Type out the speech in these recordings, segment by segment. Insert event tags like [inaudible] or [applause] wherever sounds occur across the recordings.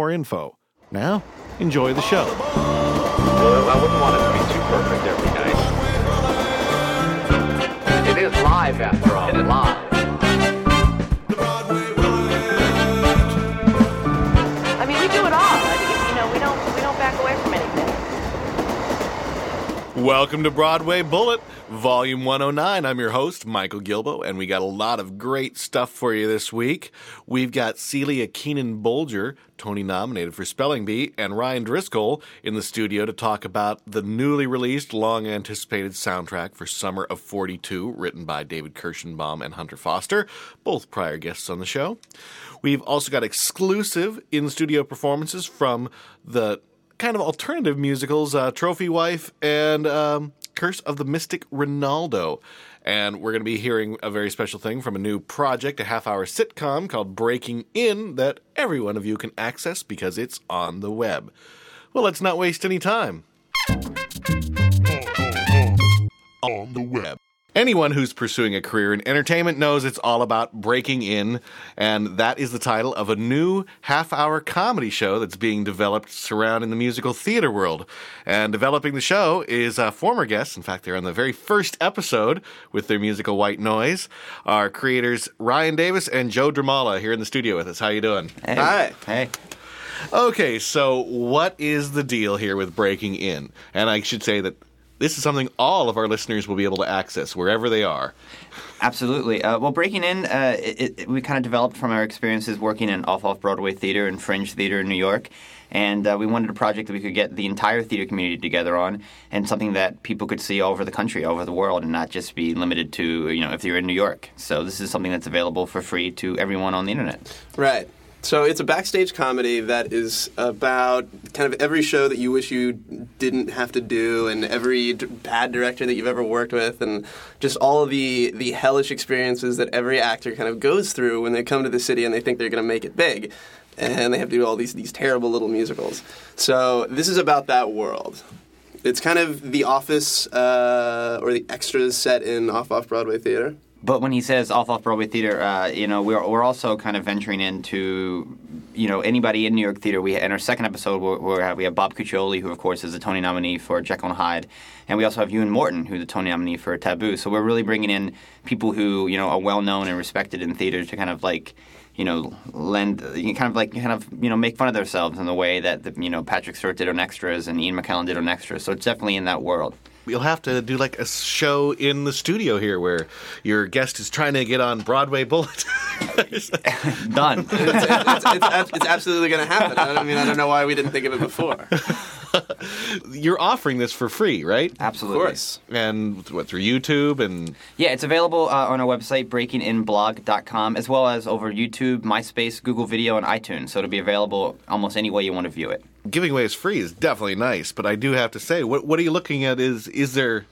more info. Now, enjoy the show. Well, I wouldn't want it to be too perfect every night. It is live after all. It is live. I mean, we do it all. I mean, you know, we don't we don't back away from anything. Welcome to Broadway Bullet, Volume 109. I'm your host, Michael Gilboe, and we got a lot of great stuff for you this week. We've got Celia Keenan Bolger, Tony nominated for Spelling Bee, and Ryan Driscoll in the studio to talk about the newly released, long anticipated soundtrack for Summer of 42, written by David Kirshenbaum and Hunter Foster, both prior guests on the show. We've also got exclusive in studio performances from the kind of alternative musicals, uh, Trophy Wife and um, Curse of the Mystic Ronaldo. And we're going to be hearing a very special thing from a new project, a half hour sitcom called Breaking In, that every one of you can access because it's on the web. Well, let's not waste any time. On the web. Anyone who's pursuing a career in entertainment knows it's all about breaking in, and that is the title of a new half hour comedy show that's being developed surrounding the musical theater world. And developing the show is a former guest, in fact, they're on the very first episode with their musical White Noise, our creators Ryan Davis and Joe Drymala here in the studio with us. How you doing? Hey. Hi. Hey. Okay, so what is the deal here with breaking in? And I should say that this is something all of our listeners will be able to access wherever they are. Absolutely. Uh, well, breaking in, uh, it, it, we kind of developed from our experiences working in off-off Broadway theater and fringe theater in New York, and uh, we wanted a project that we could get the entire theater community together on, and something that people could see all over the country, all over the world, and not just be limited to you know if you're in New York. So this is something that's available for free to everyone on the internet. Right. So it's a backstage comedy that is about kind of every show that you wish you didn't have to do, and every d- bad director that you've ever worked with, and just all of the the hellish experiences that every actor kind of goes through when they come to the city and they think they're going to make it big, and they have to do all these these terrible little musicals. So this is about that world. It's kind of the Office uh, or the extras set in off off Broadway theater. But when he says off off Broadway theater, uh, you know, we're, we're also kind of venturing into, you know, anybody in New York theater. We in our second episode, we're, we have Bob Cuccioli, who of course is a Tony nominee for Jekyll and Hyde, and we also have Euan Morton, who's a Tony nominee for Taboo. So we're really bringing in people who you know are well known and respected in theater to kind of like. You know, lend you kind of like kind of you know make fun of themselves in the way that the, you know Patrick Stewart did on Extras and Ian McKellen did on Extras. So it's definitely in that world. You'll have to do like a show in the studio here where your guest is trying to get on Broadway Bullet. [laughs] Done. It's, it's, it's, it's absolutely going to happen. I mean, I don't know why we didn't think of it before. [laughs] [laughs] You're offering this for free, right? Absolutely. Of course. And what through YouTube and Yeah, it's available uh, on our website, breakinginblog.com, as well as over YouTube, MySpace, Google Video, and iTunes. So it'll be available almost any way you want to view it. giving away is free is definitely nice, but I do have to say, what what are you looking at? Is is there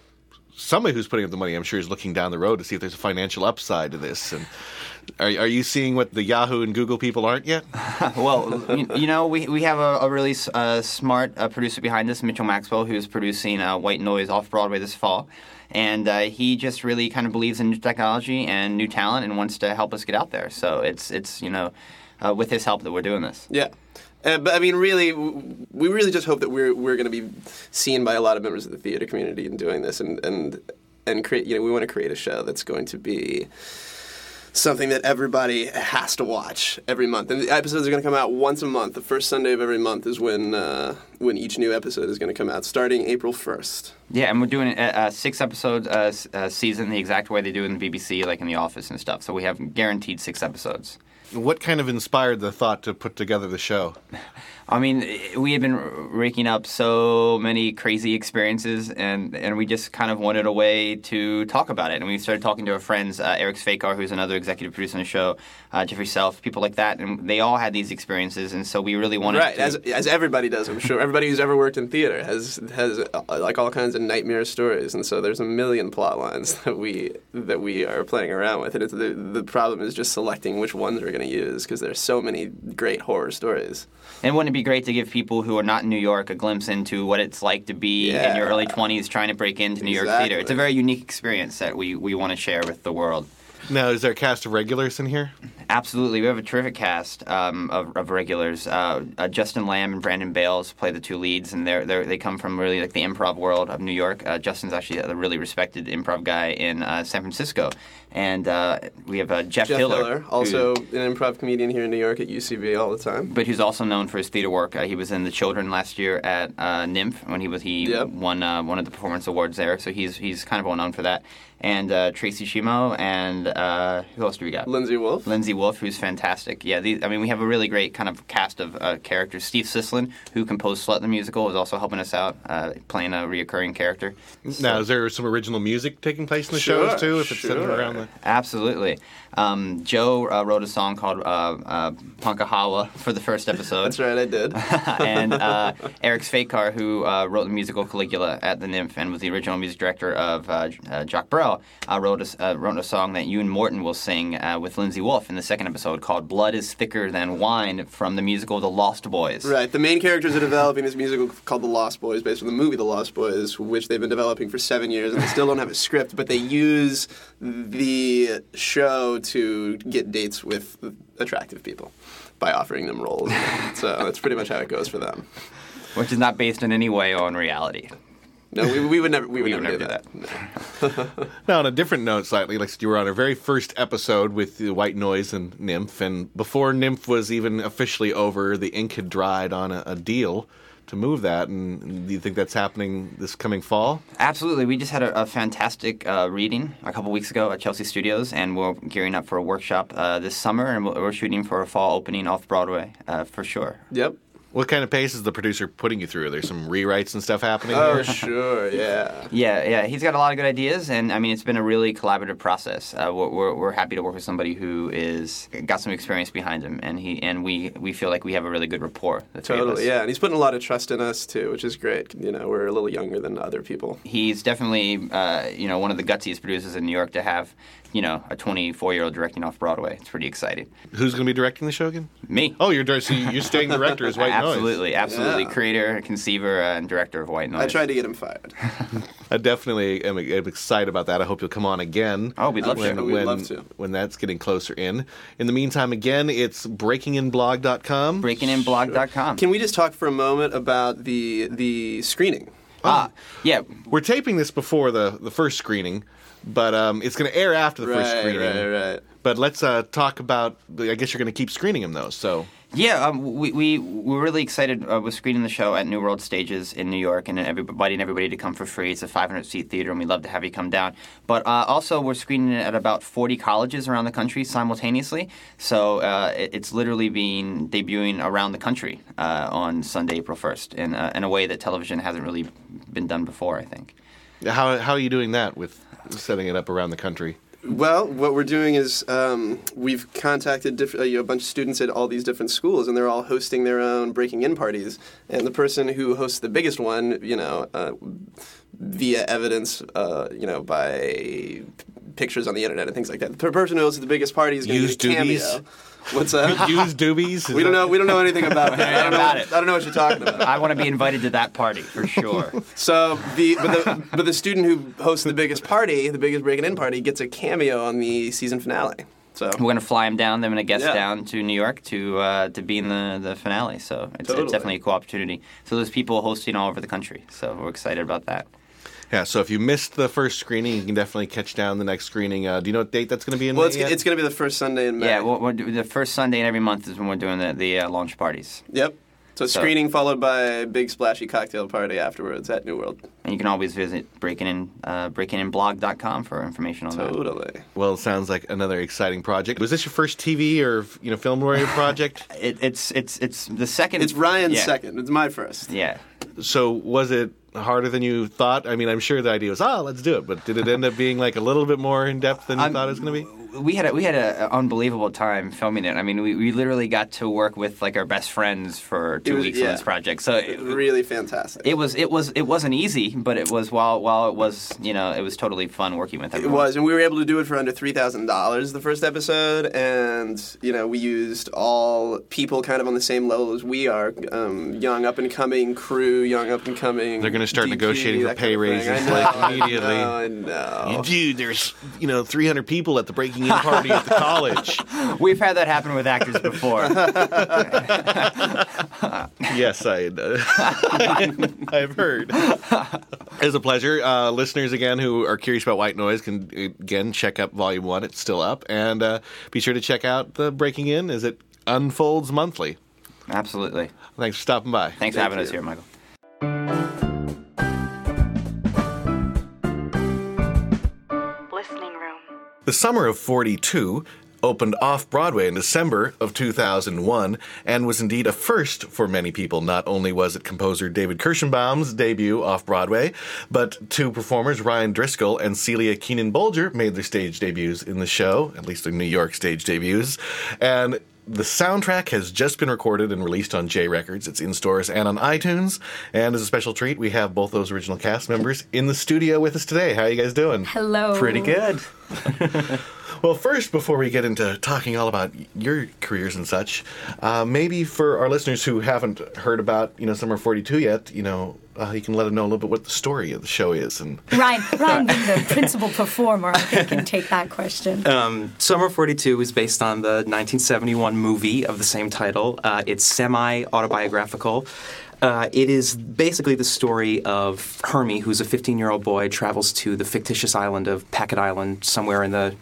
somebody who's putting up the money? I'm sure is looking down the road to see if there's a financial upside to this. And are are you seeing what the Yahoo and Google people aren't yet? [laughs] well, you, you know, we, we have a, a really uh, smart uh, producer behind us, Mitchell Maxwell, who's producing uh, White Noise off Broadway this fall. And uh, he just really kind of believes in new technology and new talent and wants to help us get out there. So it's, it's you know, uh, with his help that we're doing this. Yeah. Uh, but I mean, really, we really just hope that we're we're going to be seen by a lot of members of the theater community in doing this, and and and create. You know, we want to create a show that's going to be something that everybody has to watch every month. And the episodes are going to come out once a month. The first Sunday of every month is when uh, when each new episode is going to come out, starting April first. Yeah, and we're doing a, a six episode uh, s- uh, season the exact way they do in the BBC, like in The Office and stuff. So we have guaranteed six episodes. What kind of inspired the thought to put together the show? [laughs] I mean, we had been raking up so many crazy experiences, and, and we just kind of wanted a way to talk about it. And we started talking to our friends, uh, Eric Svejcar, who's another executive producer on the show, uh, Jeffrey Self, people like that, and they all had these experiences, and so we really wanted Right, to. as as everybody does, I'm sure. Everybody who's ever worked in theater has has uh, like all kinds of nightmare stories, and so there's a million plot lines [laughs] that we that we are playing around with, and it's, the the problem is just selecting which ones we're going to use because there's so many great horror stories. and wouldn't be great to give people who are not in New York a glimpse into what it's like to be in your early 20s trying to break into New York theater? It's a very unique experience that we, we want to share with the world. Now, is there a cast of regulars in here? Absolutely, we have a terrific cast um, of, of regulars. Uh, uh, Justin Lamb and Brandon Bales play the two leads, and they're, they're they come from really like the improv world of New York. Uh, Justin's actually a really respected improv guy in uh, San Francisco, and uh, we have uh, Jeff, Jeff Hiller, Hiller, who- also an improv comedian here in New York at UCB all the time. but who's also known for his theater work. Uh, he was in The Children last year at uh, NYMF when he was he Yep. won uh, one of the performance awards there. So he's he's kind of well known for that. And uh, Tracy Shimo and uh, who else do we got? Lindsay Wolf. Lindsay Wolf, who's fantastic. Yeah, these, I mean, we have a really great kind of cast of uh, characters. Steve Sislin, who composed Slut the Musical, is also helping us out, uh, playing a reoccurring character. Now, is there some original music taking place in the Sure, shows too? If it's centered around the Absolutely. Um, Joe uh, wrote a song called uh, uh, Punkahawa for the first episode. That's right, I did. [laughs] and uh, Eric Svejcar, who uh, wrote the musical Caligula at the NYMF and was the original music director of uh, J- uh, Jock Burrow, uh, wrote, a, uh, wrote a song that Euan Morton will sing uh, with Lindsay Wolf in the second episode called Blood is Thicker Than Wine from the musical The Lost Boys. Right. The main characters are developing this musical called The Lost Boys, based on the movie The Lost Boys, which they've been developing for seven years, and they still don't have a script, but they use the show to get dates with attractive people by offering them roles. so that's pretty much how it goes for them. Which is not based in any way on reality. No, we, we would never. We would, We would never, never do do that. [laughs] Now, on a different note, slightly, like you were on our very first episode with the White Noise and NYMF, and before NYMF was even officially over, the ink had dried on a, a deal to move that. And do you think that's happening this coming fall? Absolutely. We just had a, a fantastic uh, reading a couple weeks ago at Chelsea Studios, and we're gearing up for a workshop uh, this summer, and we're we're shooting for a fall opening off Broadway uh, for sure. Yep. What kind of pace is the producer putting you through? Are there some rewrites and stuff happening? Oh, there? sure. Yeah. Yeah, yeah, he's got a lot of good ideas, and I mean, it's been a really collaborative process. Uh, we're, we're, we're happy to work with somebody who is got some experience behind him, and he and we we feel like we have a really good rapport. The three of us. Totally. Yeah. And he's putting a lot of trust in us too, which is great. You know, we're a little younger than other people. He's definitely uh, you know one of the gutsiest producers in New York to have you know a 24 year old directing off Broadway. It's pretty exciting. Who's going to be directing the show again? Me. Oh, you're dir- so you're staying director as [laughs] White absolutely, Noise. absolutely. Yeah. Creator, conceiver, uh, and director of White Noise. I tried to get him fired. [laughs] I definitely am, am excited about that. I hope you'll come on again. Oh, we'd love to. when, We'd when, love to. When that's getting closer in. In the meantime, again, it's breakinginblog.com. BreakingInBlog.com. Can we just talk for a moment about the the screening? ah, yeah. We're taping this before the, the first screening, but um, it's going to air after the first Right, screening. right, right. But let's uh, talk about. I guess you're going to keep screening them though. So Yeah, um, we, we we're really excited uh, with screening the show at New World Stages in New York, and everybody and everybody to come for free. It's a 500 seat theater, and we'd love to have you come down. But uh, also, we're screening it at about 40 colleges around the country simultaneously. So uh, it, it's literally being debuting around the country uh, on Sunday, April 1st, in uh, in a way that television hasn't really been done before. I think. how how are you doing that with setting it up around the country? Well, what we're doing is um, we've contacted diff- uh, you know, a bunch of students at all these different schools, and they're all hosting their own breaking in parties. And the person who hosts the biggest one, you know, uh, via evidence, uh, you know, by p- pictures on the internet and things like that. The person who hosts the biggest party is going to Use get a cameo. doobies? What's that? Use doobies? We don't know. We don't know anything about that. [laughs] I don't know. About it. I don't know what you're talking about. I want to be invited to that party for sure. [laughs] So the but the but the student who hosts the biggest party, the biggest breaking in party, gets a cameo on the season finale. So We're going to fly him down. They're going to guest Yeah. down to New York to uh, to be in the, the finale. So it's, Totally. it's definitely a cool opportunity. So there's people hosting all over the country. So we're excited about that. Yeah. So if you missed the first screening, you can definitely catch down the next screening. Uh, do you know what date that's going to be in? well, May it's, yet? it's going to be the first Sunday in May. Yeah, we're, we're, the first Sunday in every month is when we're doing the, the uh, launch parties. Yep. So So- screening followed by a big splashy cocktail party afterwards at New World. And you can always visit breaking in, uh, breakinginblog.com for information on that. Totally. well, it sounds like another exciting project. Was this your first TV or you know film related project? [laughs] It, it's it's it's the second. It's Ryan's yeah. second. It's my first. Yeah. So was it harder than you thought? I mean, I'm sure the idea was, ah, let's do it. But did it end up being like a little bit more in depth than you Um, thought it was going to be? We had a, we had an unbelievable time filming it. I mean, we, we literally got to work with like our best friends for two was- weeks yeah. on this project. So it, Really fantastic. it was it was it wasn't easy, but it was while while it was you know it was totally fun working with It everyone. was, and we were able to do it for under three thousand dollars the first episode, and you know we used all people kind of on the same level as we are, um, young up and coming crew, young up and coming. They're gonna start DP, negotiating for pay kind of raises, know, like, immediately. know, I know. Dude, there's you know 300 people at the Breaking breaking party at the [laughs] college. We've had that happen with actors before. [laughs] Yes, I, [laughs] I've heard. It's a pleasure. Uh, listeners, again, who are curious about White Noise can, again, check up Volume 1. It's still up. And uh, be sure to check out the Breaking In as it unfolds monthly. Absolutely. Thanks for stopping by. Thanks for having us here, Michael. The Summer of 42 opened off Broadway in December of 2001 and was indeed a first for many people. Not only was it composer David Kirshenbaum's debut off Broadway, but two performers, Ryan Driscoll and Celia Keenan Bolger, made their stage debuts in the show, at least their New York stage debuts. And the soundtrack has just been recorded and released on Jay Records. It's in stores and on iTunes. And as a special treat, we have both those original cast members in the studio with us today. How are you guys doing? Hello. Pretty good. [laughs] Well, first, before we get into talking all about your careers and such, uh, maybe for our listeners who haven't heard about you know Summer '42 yet, you know, uh, you can let them know a little bit what the story of the show is. And [laughs] Ryan, Ryan being the principal performer, I think can take that question. Um, Summer 42 is based on the 1971 movie of the same title. Uh, it's semi autobiographical. Uh, it is basically the story of Hermie, who's a 15 year old boy, travels to the fictitious island of Packet Island, somewhere in the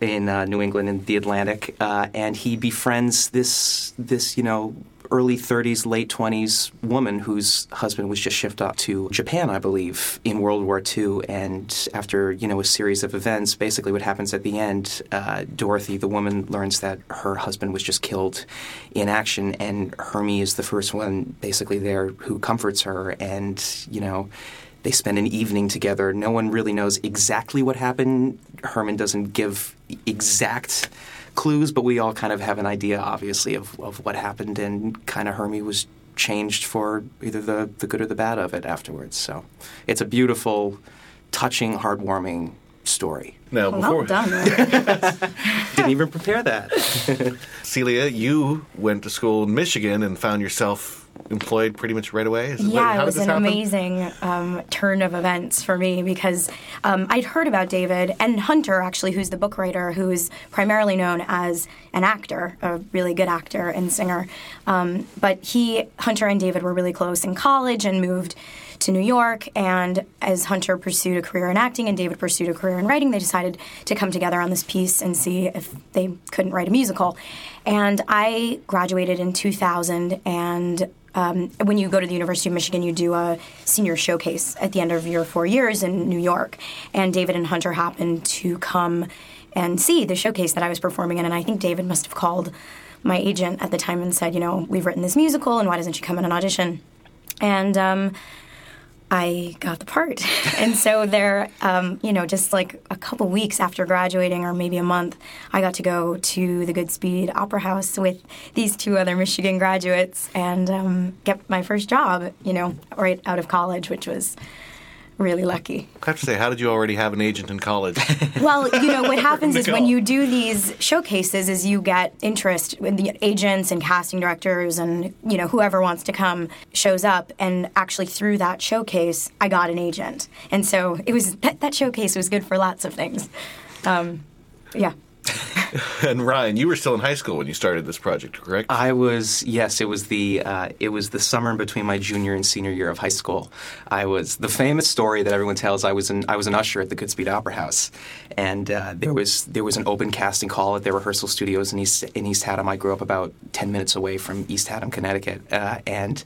in uh, New England in the Atlantic, uh, and he befriends this this you know early 30s, late 20s woman whose husband was just shipped off to Japan, I believe, in World War II. And after you know a series of events, basically what happens at the end, uh, Dorothy, the woman, learns that her husband was just killed in action, and Hermie is the first one basically there who comforts her, and you know. They spend an evening together. No one really knows exactly what happened. Herman doesn't give exact clues, but we all kind of have an idea, obviously, of, of what happened, and kind of Hermie was changed for either the, the good or the bad of it afterwards. So it's a beautiful, touching, heartwarming story. now, Well before done. [laughs] Didn't even prepare that. [laughs] Celia, you went to school in Michigan and found yourself employed pretty much right away. Is Yeah, how it was this an happen? amazing um, turn of events for me because um, I'd heard about David and Hunter, actually, who's the book writer, who's primarily known as an actor, a really good actor and singer. Um, but he, Hunter and David were really close in college and moved to New York. And as Hunter pursued a career in acting and David pursued a career in writing, they decided to come together on this piece and see if they couldn't write a musical. And I graduated in 2000 and um, when you go to the University of Michigan, you do a senior showcase at the end of your four years in New York. And David and Hunter happened to come and see the showcase that I was performing in. And I think David must have called my agent at the time and said, you know, we've written this musical, and why doesn't she come in an audition? And um, I got the part. [laughs] and so there, um, you know, just like a couple weeks after graduating, or maybe a month, I got to go to the Goodspeed Opera House with these two other [laughs] Michigan graduates and um, get my first job, you know, right out of college, which was really lucky. I have to say, how did you already have an agent in college? [laughs] Well, you know what happens is when you do these showcases, is you get interest with the agents and casting directors and you know whoever wants to come shows up. And actually, through that showcase, I got an agent, and so it was that, that showcase was good for lots of things. Um, yeah. [laughs] and Ryan, you were still in high school when you started this project, correct? I was yes. It was the uh, it was the summer between my junior and senior year of high school. I was the famous story that everyone tells. I was an I was an usher at the Goodspeed Opera House, and uh, there was there was an open casting call at their rehearsal studios in East in East Haddam. I grew up about ten minutes away from East Haddam, Connecticut, uh, and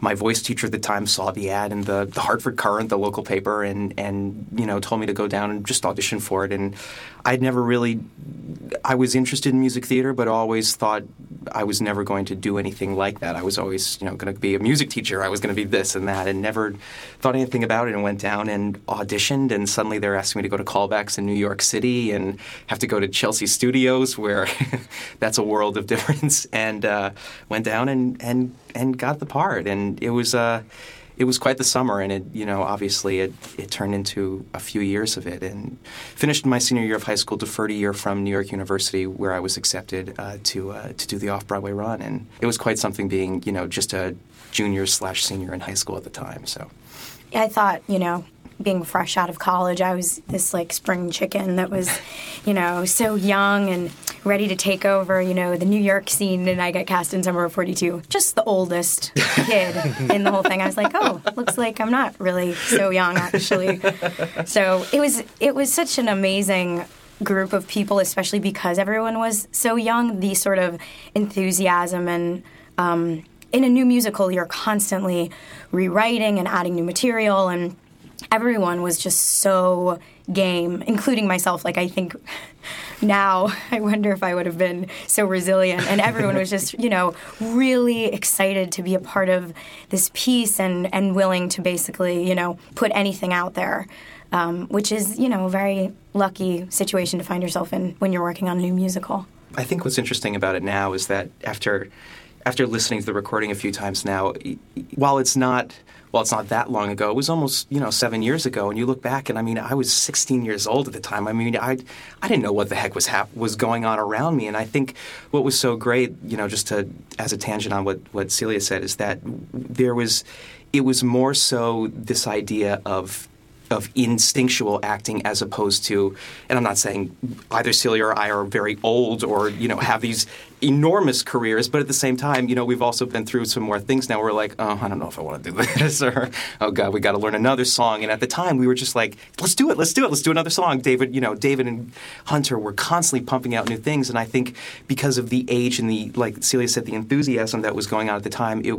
my voice teacher at the time saw the ad in the, the Hartford Courant, the local paper, and and you know told me to go down and just audition for it. And I'd never really I was interested in music theater, but always thought I was never going to do anything like that. I was always, you know, going to be a music teacher. I was going to be this and that, and never thought anything about it. And went down and auditioned, and suddenly they're asking me to go to callbacks in New York City and have to go to Chelsea Studios, where [laughs] that's a world of [laughs] difference. And uh, went down and and and got the part, and it was. Uh, it was quite the summer, and it, you know, obviously it, it turned into a few years of it. And finished my senior year of high school, deferred a year from New York University, where I was accepted uh, to uh, to do the off Broadway run, and it was quite something being, you know, just a junior slash senior in high school at the time. So I thought, you know, being fresh out of college, I was this like spring chicken that was, you know, so young and ready to take over, you know, the New York scene. And I got cast in Summer of 42, just the oldest kid in the whole thing. I was like, oh, looks like I'm not really so young actually. So it was it was such an amazing group of people, especially because everyone was so young. The sort of enthusiasm and um, in a new musical, you're constantly rewriting and adding new material, and everyone was just so game, including myself. Like I think [laughs] now, I wonder if I would have been so resilient. And everyone was just, you know, really excited to be a part of this piece and and willing to basically, you know, put anything out there. Um, which is, you know, a very lucky situation to find yourself in when you're working on a new musical. I think what's interesting about it now is that after after listening to the recording a few times now, while it's not well, it's not that long ago. It was almost you know seven years ago, and you look back, and I mean, I was 16 years old at the time. I mean, I I didn't know what the heck was hap- was going on around me, and I think what was so great, you know, just to as a tangent on what what Celia said, is that there was it was more so this idea of of instinctual acting as opposed to and I'm not saying either Celia or I are very old or you know have these enormous careers but at the same time you know we've also been through some more things now. We're like oh I don't know if I want to do [laughs] this or oh god we got to learn another song. And at the time we were just like let's do it let's do it let's do another song. David you know David and Hunter were constantly pumping out new things and I think because of the age and the like Celia said the enthusiasm that was going on at the time it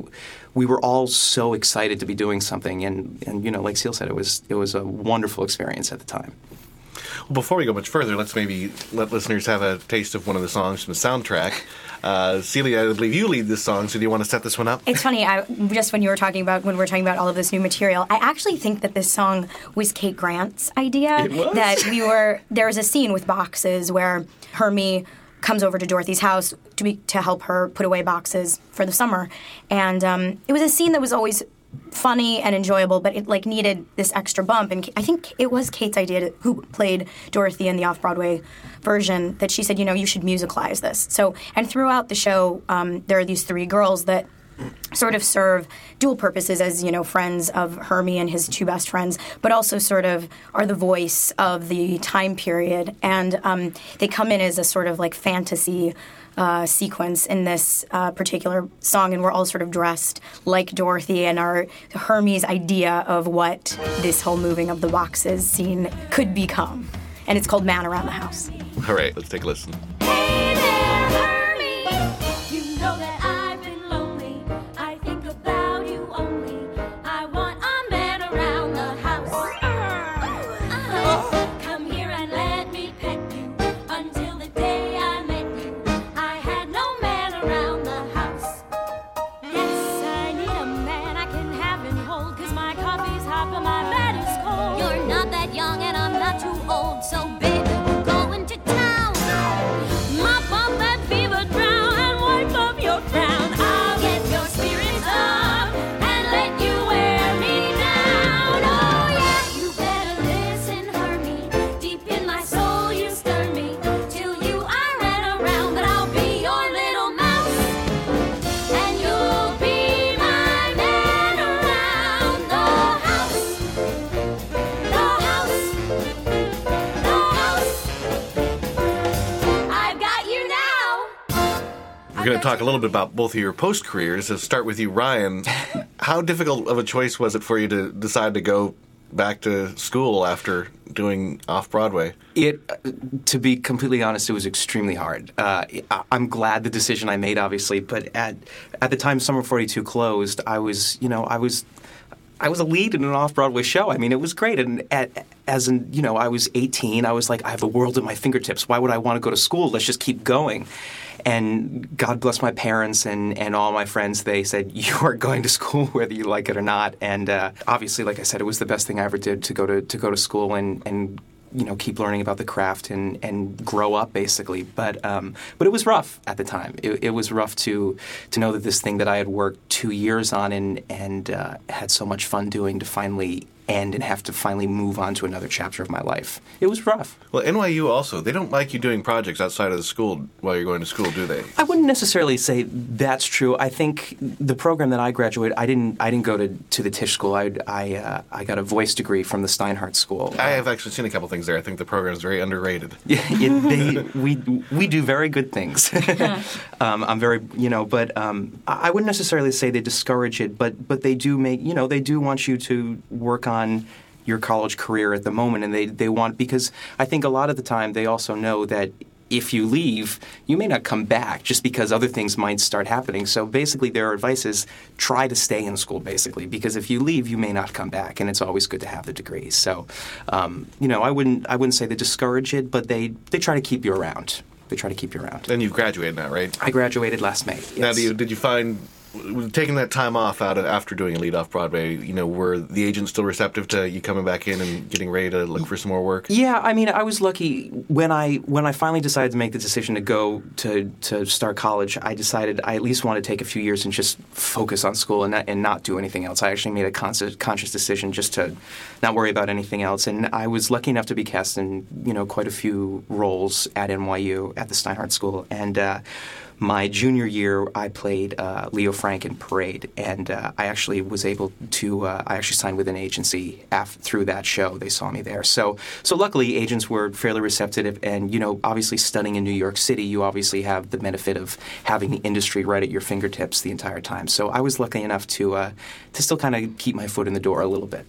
we were all so excited to be doing something. And and you know like Seal said it was it was a wonderful experience at the time. Well, before we go much further, let's maybe let listeners have a taste of one of the songs from the soundtrack. Uh, Celia, I believe you lead this song, so do you want to set this one up? It's funny, I, just when you were talking about when we are talking about all of this new material, I actually think that this song was Kate Grant's idea. It was? That we were there was a scene with boxes where Hermie comes over to Dorothy's house to be to help her put away boxes for the summer, and um, it was a scene that was always funny and enjoyable, but it like needed this extra bump. And I think it was Kate's idea, to, who played Dorothy in the off Broadway version, that she said, you know, you should musicalize this. So, and throughout the show, um, there are these three girls that sort of serve dual purposes as you know friends of Hermie and his two best friends, but also sort of are the voice of the time period, and um, they come in as a sort of like fantasy uh, sequence in this uh, particular song, and we're all sort of dressed like Dorothy, and our Hermie's idea of what this whole moving of the boxes scene could become. And it's called Man Around the House. All right, let's take a listen. Talk a little bit about both of your post careers. Let's start with you, Ryan. [laughs] How difficult of a choice was it for you to decide to go back to school after doing off Broadway? It, uh, to be completely honest, it was extremely hard. Uh, I'm glad the decision I made, obviously, but at at the time Summer 42 closed, I was, you know, I was. I was a lead in an off-Broadway show. I mean, it was great. And at, as in, you know, I was 18. I was like, I have the world at my fingertips. Why would I want to go to school? Let's just keep going. And God bless my parents and, and all my friends. They said, [laughs] You are going to school whether you like it or not. And uh, obviously, like I said, it was the best thing I ever did to go to, to go to school and, and you know keep learning about the craft and, and grow up basically. But um, but it was rough at the time. It, it was rough to to know that this thing that I had worked two years on and and uh, had so much fun doing to finally end and have to finally move on to another chapter of my life. It was rough. Well, NYU also, they don't like you doing projects outside of the school while you're going to school, do they? I wouldn't necessarily say that's true. I think the program that I graduated, I didn't, I didn't go to, to the Tisch School. I, I, uh, I got a voice degree from the Steinhardt School. I have actually seen a couple things there. I think the program is very underrated. [laughs] Yeah, it, they, we we do very good things. [laughs] um, I'm very, you know, but um, I I wouldn't necessarily say they discourage it, but but they do make, you know, they do want you to work on your college career at the moment, and they they want because I think a lot of the time they also know that. If you leave, you may not come back just because other things might start happening. So basically, their advice is try to stay in school, basically, because if you leave, you may not come back, and it's always good to have the degree. So, um, you know, I wouldn't I wouldn't say they discourage it, but they they try to keep you around. They try to keep you around. And you've graduated now, right? I graduated last May. Now, yes. do you, did you find taking that time off out of, after doing a lead off Broadway? You know, were the agents still receptive to you coming back in and getting ready to look for some more work? Yeah, I mean, I was lucky when I when I finally decided to make the decision to go to to start college. I decided I at least want to take a few years and just focus on school and not, and not do anything else. I actually made a conscious conscious decision just to not worry about anything else. And I was lucky enough to be cast in you know quite a few roles at NYU at the Steinhardt School and. Uh, my junior year, I played uh, Leo Frank in Parade, and uh, I actually was able to. Uh, I actually signed with an agency af- through that show. They saw me there, so so luckily agents were fairly receptive. And you know, obviously studying in New York City, you obviously have the benefit of having the industry right at your fingertips the entire time. So I was lucky enough to uh, to still kind of keep my foot in the door a little bit.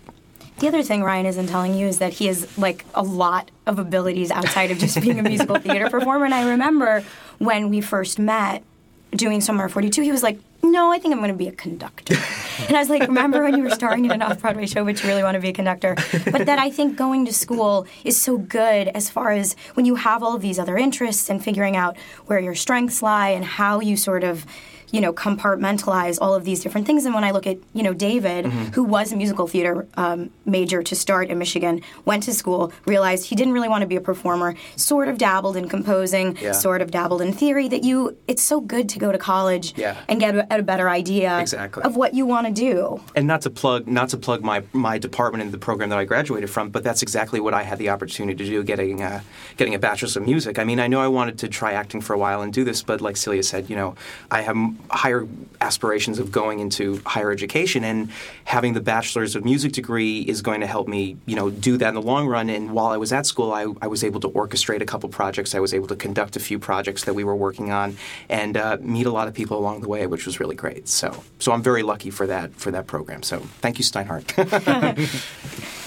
The other thing Ryan isn't telling you is that he has like a lot of abilities outside of just being a musical [laughs] theater performer. And I remember when we first met doing Summer of 42, he was like, no, I think I'm going to be a conductor. [laughs] and I was like, remember when you were starring in an off Broadway show, but you really want to be a conductor? But that I think going to school is so good as far as when you have all of these other interests and figuring out where your strengths lie and how you sort of you know, compartmentalize all of these different things. And when I look at, you know, David, who was a musical theater um, major to start in Michigan, went to school, realized he didn't really want to be a performer, sort of dabbled in composing, Yeah. sort of dabbled in theory. That you, it's so good to go to college Yeah. and get a, a better idea Exactly. of what you want to do. and not to plug not to plug my, my department and the program that I graduated from, but that's exactly what I had the opportunity to do, getting uh, getting a bachelor's of music. I mean, I know I wanted to try acting for a while and do this, but like Celia said, you know, I have higher aspirations of going into higher education, and having the bachelor's of music degree is going to help me, you know, do that in the long run. And while I was at school, I, I was able to orchestrate a couple projects. I was able to conduct a few projects that we were working on, and uh, meet a lot of people along the way, which was really great. So, so I'm very lucky for that for that program. So, thank you, Steinhardt.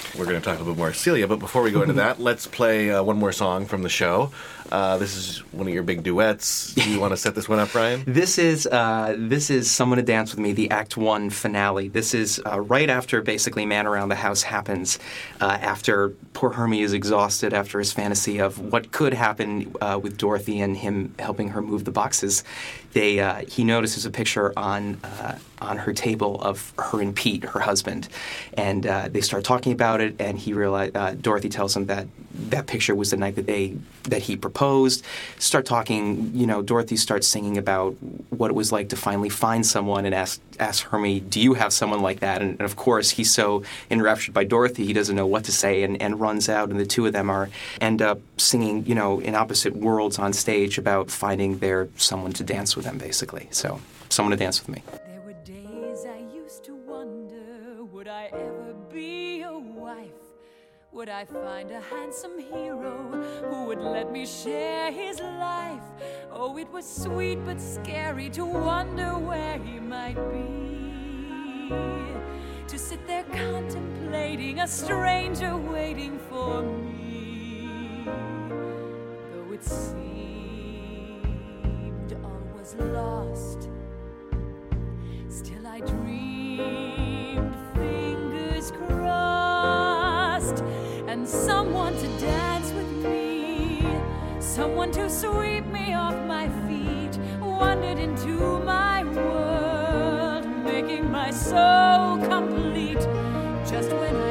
[laughs] We're going to talk a little bit more Celia, but before we go into that, let's play uh, one more song from the show. Uh, this is one of your big duets. Do you want to set this one up, Ryan? [laughs] This is uh, this is someone to dance with me, the Act One finale. This is uh, right after basically Man Around the House happens, uh, after poor Hermie is exhausted after his fantasy of what could happen uh, with Dorothy and him helping her move the boxes. They uh, he notices a picture on on her table of her and Pete, her husband, and uh, they start talking about it. And he realize uh, Dorothy tells him that that picture was the night that they that he proposed. Start talking, you know. Dorothy starts singing about what it was like to finally find someone, and ask ask Hermie, "Do you have someone like that?" And, and of course, he's so enraptured by Dorothy, he doesn't know what to say, and, and runs out. And the two of them are end up singing, you know, in opposite worlds on stage about finding their someone to dance with them, basically. So, someone to dance with me. Would I find a handsome hero who would let me share his life? Oh, it was sweet but scary to wonder where he might be. To sit there contemplating a stranger waiting for me. Though it seemed all was lost. Still I dreamed, fingers crossed, and someone to dance with me, someone to sweep me off my feet, wandered into my world, making my soul complete. Just when I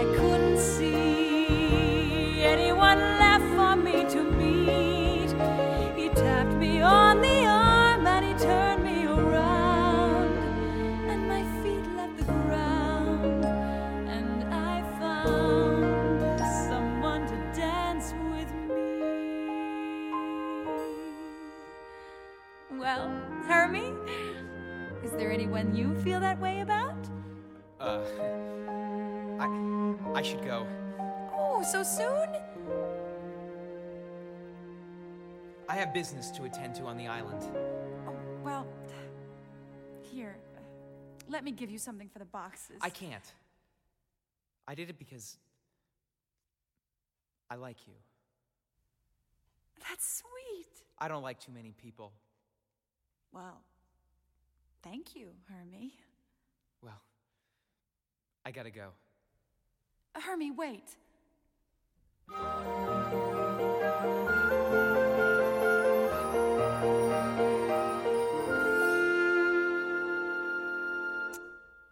when you feel that way about? Uh, I, I should go. Oh, so soon? I have business to attend to on the island. Oh, well, here. Let me give you something for the boxes. I can't. I did it because I like you. That's sweet. I don't like too many people. Well, thank you, Hermie. Well, I gotta go. Hermie, wait.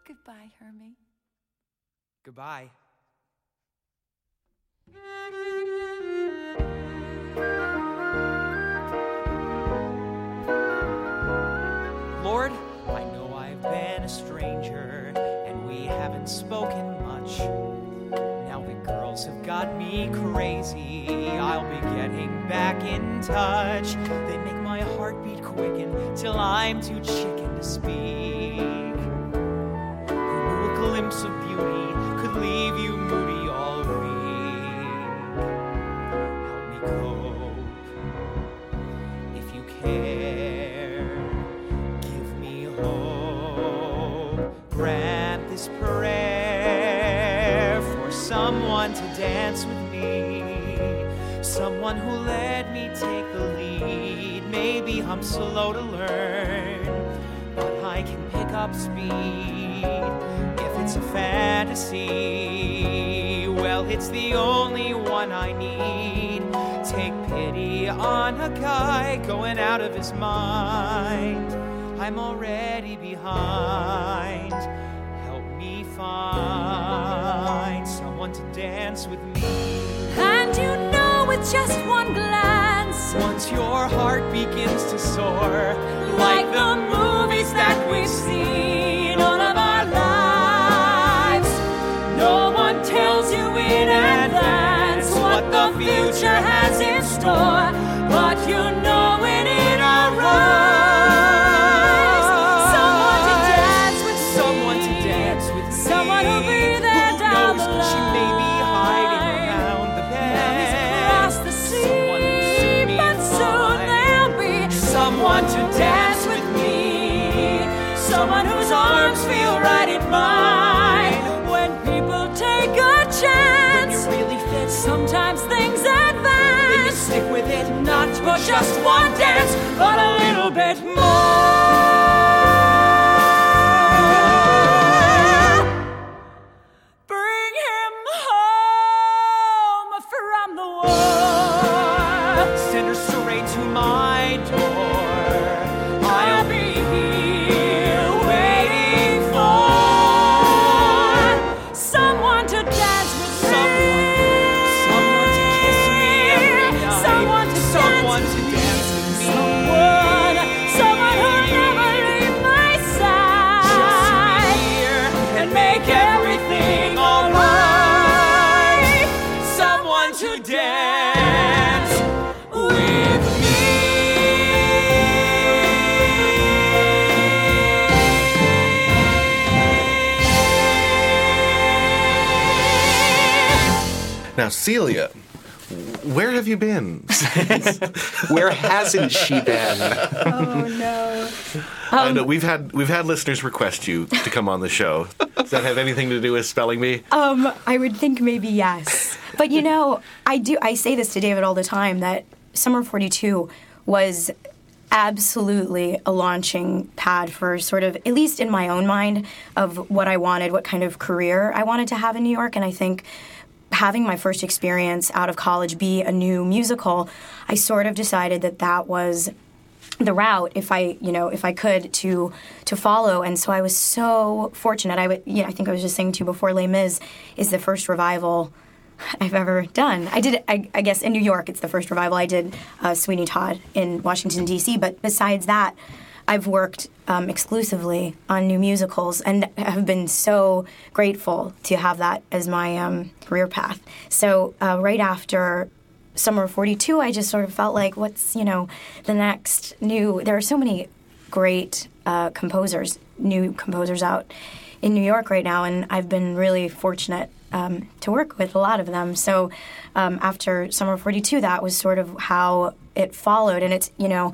Goodbye, Hermie. Goodbye. Spoken much. Now the girls have got me crazy. I'll be getting back in touch. They make my heartbeat quicken till I'm too chicken to speak. A glimpse of beauty could leave you moody Someone who let me take the lead. Maybe I'm slow to learn, but I can pick up speed if it's a fantasy. Well, it's the only one I need. Take pity on a guy going out of his mind. I'm already behind. Help me find someone to dance with me. And you know with just one glance, Once your heart begins to soar, like the movies that we've seen all of our lives, no one tells you in advance what the future has in store, just one dance, but a little bit more. Celia, where have you been? [laughs] Where hasn't she been? Oh no. I know we've had we've had listeners request you to come on the show. Does that have anything to do with Spelling Bee? Um, I would think maybe yes. But you know, I do I say this to David all the time that Summer 42 was absolutely a launching pad for sort of at least in my own mind of what I wanted, what kind of career I wanted to have in New York and I think having my first experience out of college be a new musical, I sort of decided that that was the route if I you know if I could to to follow. And so I was so fortunate. I would you know I think I was just saying to you before Les Mis is the first revival I've ever done. I did I, I guess in New York it's the first revival I did uh, Sweeney Todd in Washington D.C. but besides that I've worked um, exclusively on new musicals and have been so grateful to have that as my um, career path so uh, right after Summer of 42, I just sort of felt like, what's, you know, the next new. There are so many great uh, composers, new composers out in New York right now, and I've been really fortunate um, to work with a lot of them. So um, after Summer 42, that was sort of how it followed. And it's, you know,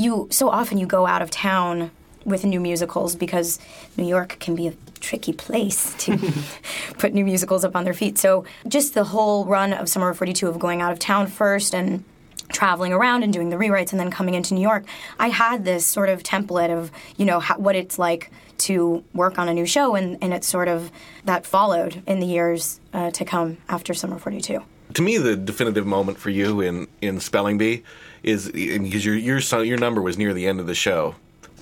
you so often you go out of town with new musicals because New York can be a tricky place to [laughs] put new musicals up on their feet. So just the whole run of Summer of 42 of going out of town first and traveling around and doing the rewrites and then coming into New York, I had this sort of template of, you know, how, what it's like to work on a new show and, and it's sort of that followed in the years uh, to come after Summer of 42. To me, the definitive moment for you in, in Spelling Bee is because your your son, your number was near the end of the show,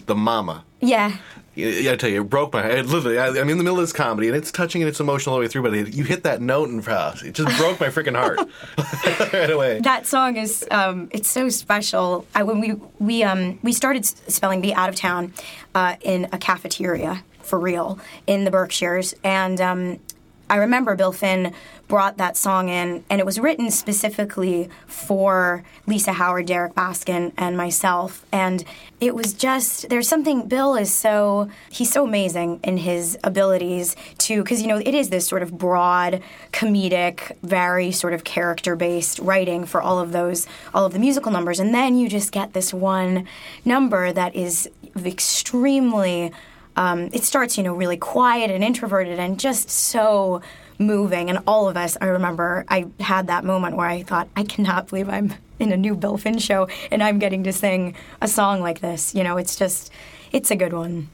the mama. Yeah. Yeah, I tell you, it broke my. It literally, I, I'm in the middle of this comedy, and it's touching and it's emotional all the way through. But it, you hit that note and house, it just broke my freaking heart [laughs] [laughs] right away. That song is um, it's so special. I, when we we um, we started spelling bee out of town uh, in a cafeteria for real in the Berkshires, and um, I remember Bill Finn brought that song in, and it was written specifically for Lisa Howard, Derrick Baskin, and myself. And it was just there's something. Bill is so he's so amazing in his abilities to because you know it is this sort of broad, comedic, very sort of character based writing for all of those all of the musical numbers, and then you just get this one number that is extremely um, it starts, you know, really quiet and introverted and just so moving. And all of us, I remember, I had that moment where I thought, I cannot believe I'm in a new Bill Finn show and I'm getting to sing a song like this. You know, it's just, it's a good one.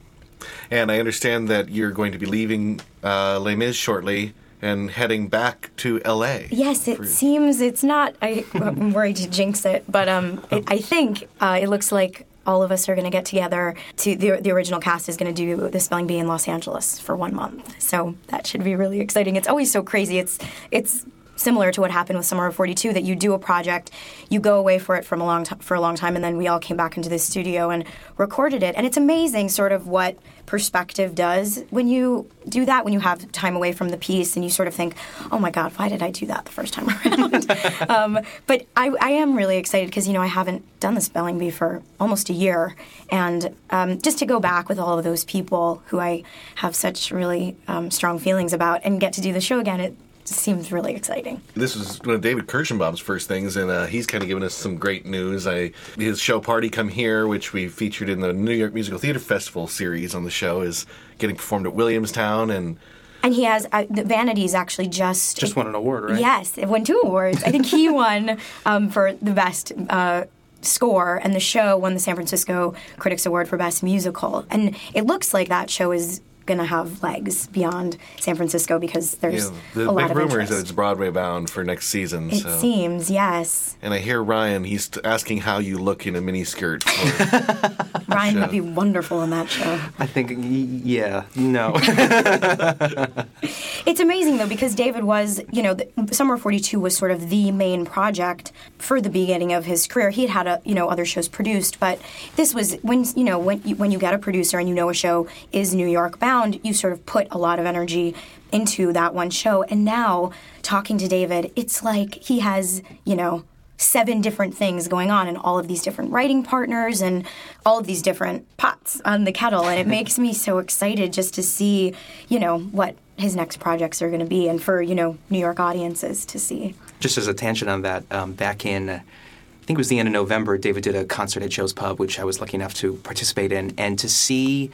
And I understand that you're going to be leaving uh, Les Mis shortly and heading back to L.A. Yes, it For- seems it's not. I, I'm worried to jinx it, but um, it, I think uh, it looks like all of us are going to get together. To the the original cast is going to do the spelling bee in Los Angeles for one month, so that should be really exciting. It's always so crazy. It's it's similar to what happened with Summer of 42 that you do a project, you go away for it from a long t- for a long time and then we all came back into the studio and recorded it. And it's amazing sort of what perspective does when you do that when you have time away from the piece and you sort of think, "Oh my god, why did I do that the first time [laughs] around?" [laughs] um, but I, I am really excited because you know I haven't done the spelling bee for almost a year, and um, just to go back with all of those people who I have such really um, strong feelings about and get to do the show again, it seems really exciting. This is one of David Kirshenbaum's first things, and uh, he's kind of given us some great news. I his show "Party Come Here," which we featured in the New York Musical Theater Festival series on the show, is getting performed at Williamstown, and And he has uh, the Vanities actually just Just won an award, right? Yes, it won two awards. I think he [laughs] won um, for the best uh, score, and the show won the San Francisco Critics Award for Best Musical. And it looks like that show is going to have legs beyond San Francisco because there's you know, the a lot of rumor is that it's Broadway bound for next season. It so. seems, yes. And I hear Ryan, he's asking how you look in a miniskirt. [laughs] For, Ryan show. would be wonderful in that show. I think, yeah, no. [laughs] [laughs] It's amazing though because David was, you know, the, Summer 42 was sort of the main project for the beginning of his career. He had had, a, you know, other shows produced, but this was when, you know, when you, when you get a producer and you know a show is New York bound, you sort of put a lot of energy into that one show. And now talking to David, it's like he has, you know, seven different things going on and all of these different writing partners and all of these different pots on the kettle and it [laughs] makes me so excited just to see you know what his next projects are going to be and for you know new york audiences to see just as a tangent on that, um, back in, uh, I think it was the end of November, David did a concert at Joe's Pub, which I was lucky enough to participate in, and to see.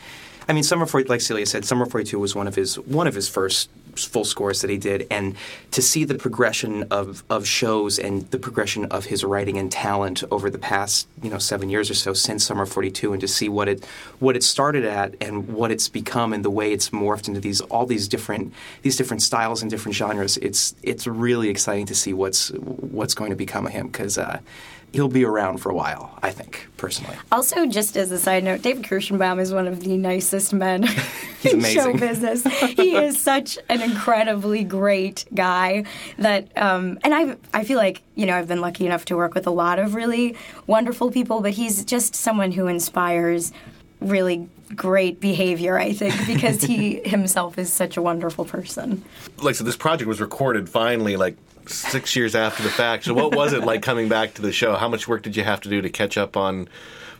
I mean, Summer 40, like Celia said, Summer 42 was one of his one of his first full scores that he did, and to see the progression of, of shows and the progression of his writing and talent over the past you know seven years or so since Summer 42, and to see what it what it started at and what it's become and the way it's morphed into these all these different these different styles and different genres. It's it's really exciting to see what's what's going to become of him because uh, he'll be around for a while. I think personally. also just as a side note david kirshenbaum is one of the nicest men [laughs] He's in show business he is [laughs] such an incredibly great guy that um, and i i feel like you know i've been lucky enough to work with a lot of really wonderful people but he's just someone who inspires really great behavior i think because he [laughs] himself is such a wonderful person like, so this project was recorded finally, like six years after the fact. So, what was it like coming back to the show? How much work did you have to do to catch up on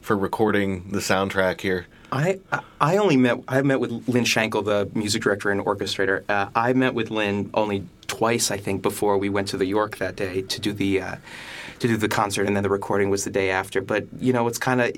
for recording the soundtrack here? I I only met I met with Lynne Shankel, the music director and orchestrator. Uh, I met with Lynne only twice, I think, before we went to the York that day to do the uh, to do the concert, and then the recording was the day after. But you know, it's kind of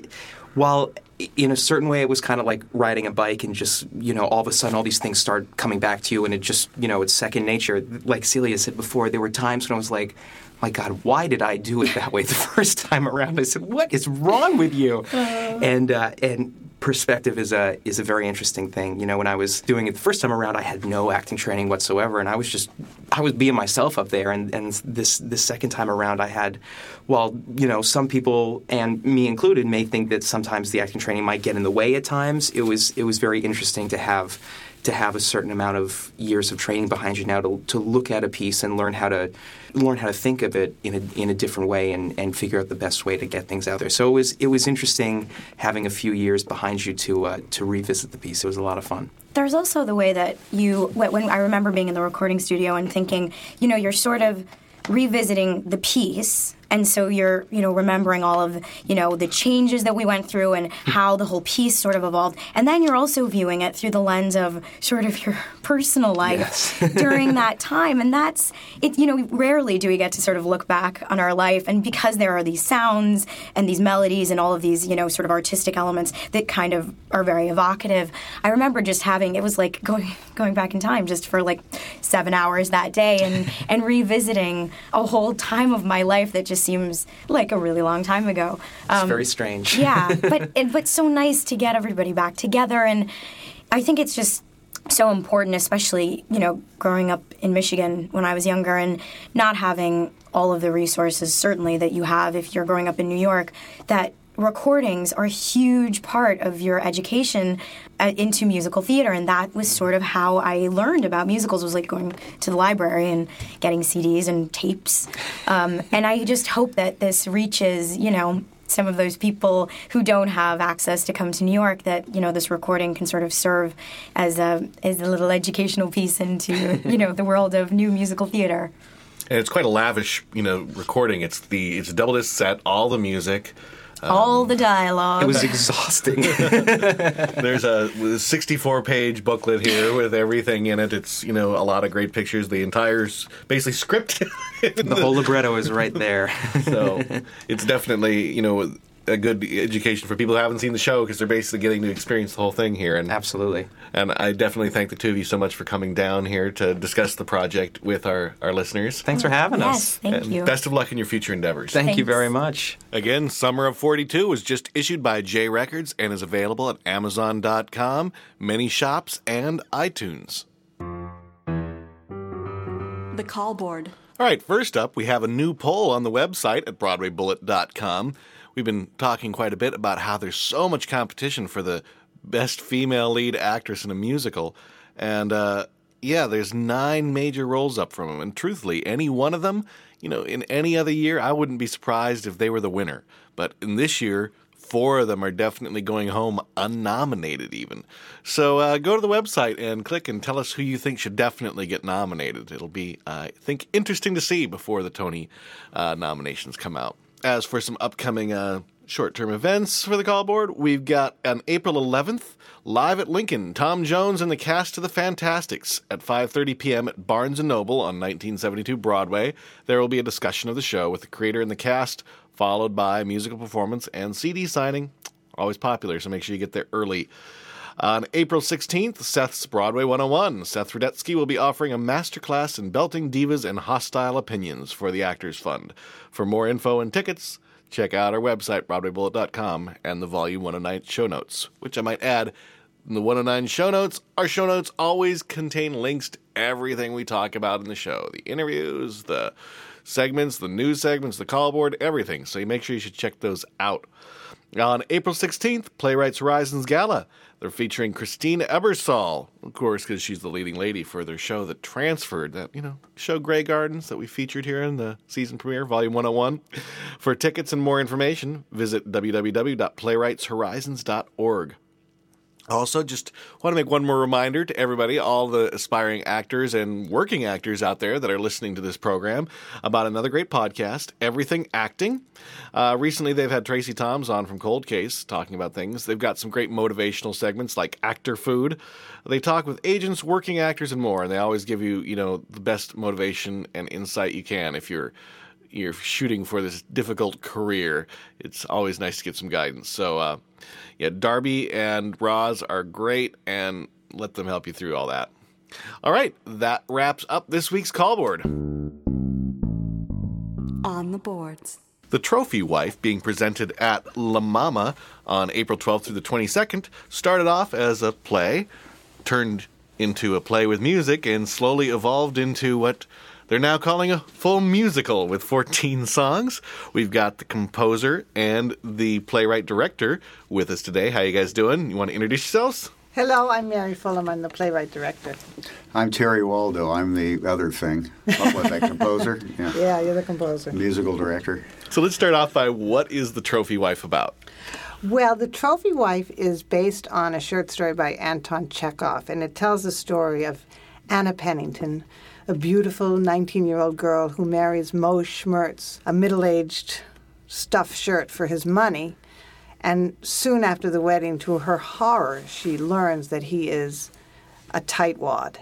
while in a certain way it was kind of like riding a bike and just you know all of a sudden all these things start coming back to you and it just you know it's second nature. Like celia said before there were times when i was like my god why did i do it that way the [laughs] first time around? I said what is wrong with you? And uh, and perspective is a is a very interesting thing. You know, when I was doing it the first time around, I had no acting training whatsoever, and I was just I was being myself up there. And, and this this second time around, I had, while you know, some people and me included may think that sometimes the acting training might get in the way at times. It was it was very interesting to have to have a certain amount of years of training behind you now to, to look at a piece and learn how to learn how to think of it in a, in a different way and, and figure out the best way to get things out there. So it was it was interesting having a few years behind you to uh, to revisit the piece. It was a lot of fun. There's also the way that you, when I remember being in the recording studio and thinking, you know, you're sort of revisiting the piece and so you're you know remembering all of you know the changes that we went through and hmm. how the whole piece sort of evolved. And then you're also viewing it through the lens of sort of your [laughs] personal life [laughs] during that time. And that's it you know rarely do we get to sort of look back on our life. And because there are these sounds and these melodies and all of these you know sort of artistic elements that kind of are very evocative i remember just having it was like going [laughs] going back in time just for like 7 hours that day and and revisiting a whole time of my life that just seems like a really long time ago It's um, very strange. [laughs] yeah, [laughs] but it, but so nice to get everybody back together, and I think it's just so important, especially you know growing up in Michigan when I was younger and not having all of the resources certainly that you have if you're growing up in New York that recordings are a huge part of your education uh, into musical theater and that was sort of how i learned about musicals was like going to the library and getting cds and tapes um, and i just hope that this reaches you know some of those people who don't have access to come to New York that you know this recording can sort of serve as a as a little educational piece into [laughs] you know the world of new musical theater. And it's quite a lavish, you know, recording. It's the it's a double disc set, all the music. All the dialogue. It was exhausting. [laughs] There's a 64 page booklet here with everything in it. It's you know a lot of great pictures. The entire basically script. [laughs] the whole libretto is right there. so it's definitely you know a good education for people who haven't seen the show because they're basically getting to experience the whole thing here. And Absolutely. and I definitely thank the two of you so much for coming down here to discuss the project with our our listeners. Thanks for having yes, us. thank and you. best of luck in your future endeavors. Thank you very much. Again, Summer of 42 was just issued by Jay Records and is available at Amazon.com, many shops, and iTunes. The call board. All right, first up, we have a new poll on the website at BroadwayBullet.com. We've been talking quite a bit about how there's so much competition for the best female lead actress in a musical. And uh, yeah, there's nine major roles up from them. And truthfully, any one of them, you know, in any other year, I wouldn't be surprised if they were the winner. But in this year, four of them are definitely going home unnominated, even. So uh, go to the website and click and tell us who you think should definitely get nominated. It'll be, I think, interesting to see before the Tony uh, nominations come out. As for some upcoming uh, short-term events for the call board, we've got on April 11th, live at Lincoln, Tom Jones and the cast of the Fantasticks at 5:30 p.m. at Barnes & Noble on 1972 Broadway. There will be a discussion of the show with the creator and the cast, followed by musical performance and CD signing. Always popular, so make sure you get there early. On April 16th, Seth's Broadway 101. Seth Rudetsky will be offering a masterclass in belting divas and hostile opinions for the Actors Fund. For more info and tickets, check out our website, BroadwayBullet.com, and the Volume 109 show notes, which I might add, in the 109 show notes, our show notes always contain links to everything we talk about in the show the interviews, the segments, the news segments, the call board, everything. So you make sure you should check those out. On April 16th, Playwrights Horizons Gala. They're featuring Christine Ebersole, of course, because she's the leading lady for their show that transferred, that, you know, show Grey Gardens that we featured here in the season premiere, Volume 101. For tickets and more information, visit www.playwrightshorizons.org. Also, just want to make one more reminder to everybody, all the aspiring actors and working actors out there that are listening to this program, about another great podcast, Everything Acting. Uh, recently, they've had Tracie Thoms on from Cold Case talking about things. They've got some great motivational segments like Actor Food. They talk with agents, working actors, and more, and they always give you, you know, the best motivation and insight you can if you're you're shooting for this difficult career. It's always nice to get some guidance. So, uh, yeah, Darby and Roz are great, and let them help you through all that. All right, that wraps up this week's call board. On the boards. The Trophy Wife, being presented at La Mama on April 12th through the 22nd, started off as a play, turned into a play with music, and slowly evolved into what they're now calling a full musical with 14 songs. We've got the composer and the playwright director with us today. How you guys doing? You want to introduce yourselves? Hello, I'm Mary Fulham. I'm the playwright director. I'm Terry Waldo. I'm the other thing. What was that, composer? [laughs] Yeah. Yeah, you're the composer. Musical director. So let's start off by what is the Trophy Wife about? Well, The Trophy Wife is based on a short story by Anton Chekhov, and it tells the story of Anna Pennington, a beautiful 19 year old girl who marries Mo Schmertz, a middle aged stuff shirt, for his money. And soon after the wedding, to her horror, she learns that he is a tightwad.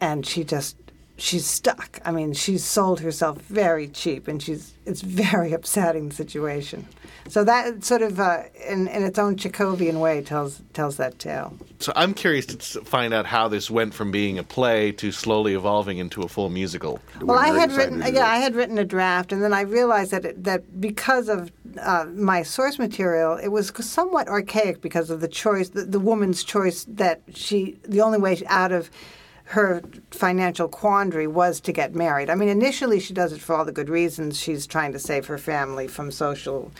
And she just, she's stuck. I mean, she's sold herself very cheap, and she's, it's very [laughs] upsetting situation. So that sort of, uh, in, in its own Chekhovian way, tells, tells that tale. So I'm curious to find out how this went from being a play to slowly evolving into a full musical. Well, I had written, yeah, it. I had written a draft, and then I realized that it, that because of uh, my source material, it was somewhat archaic because of the choice, the, the woman's choice that she, the only way out of her financial quandary was to get married. I mean, initially she does it for all the good reasons. She's trying to save her family from social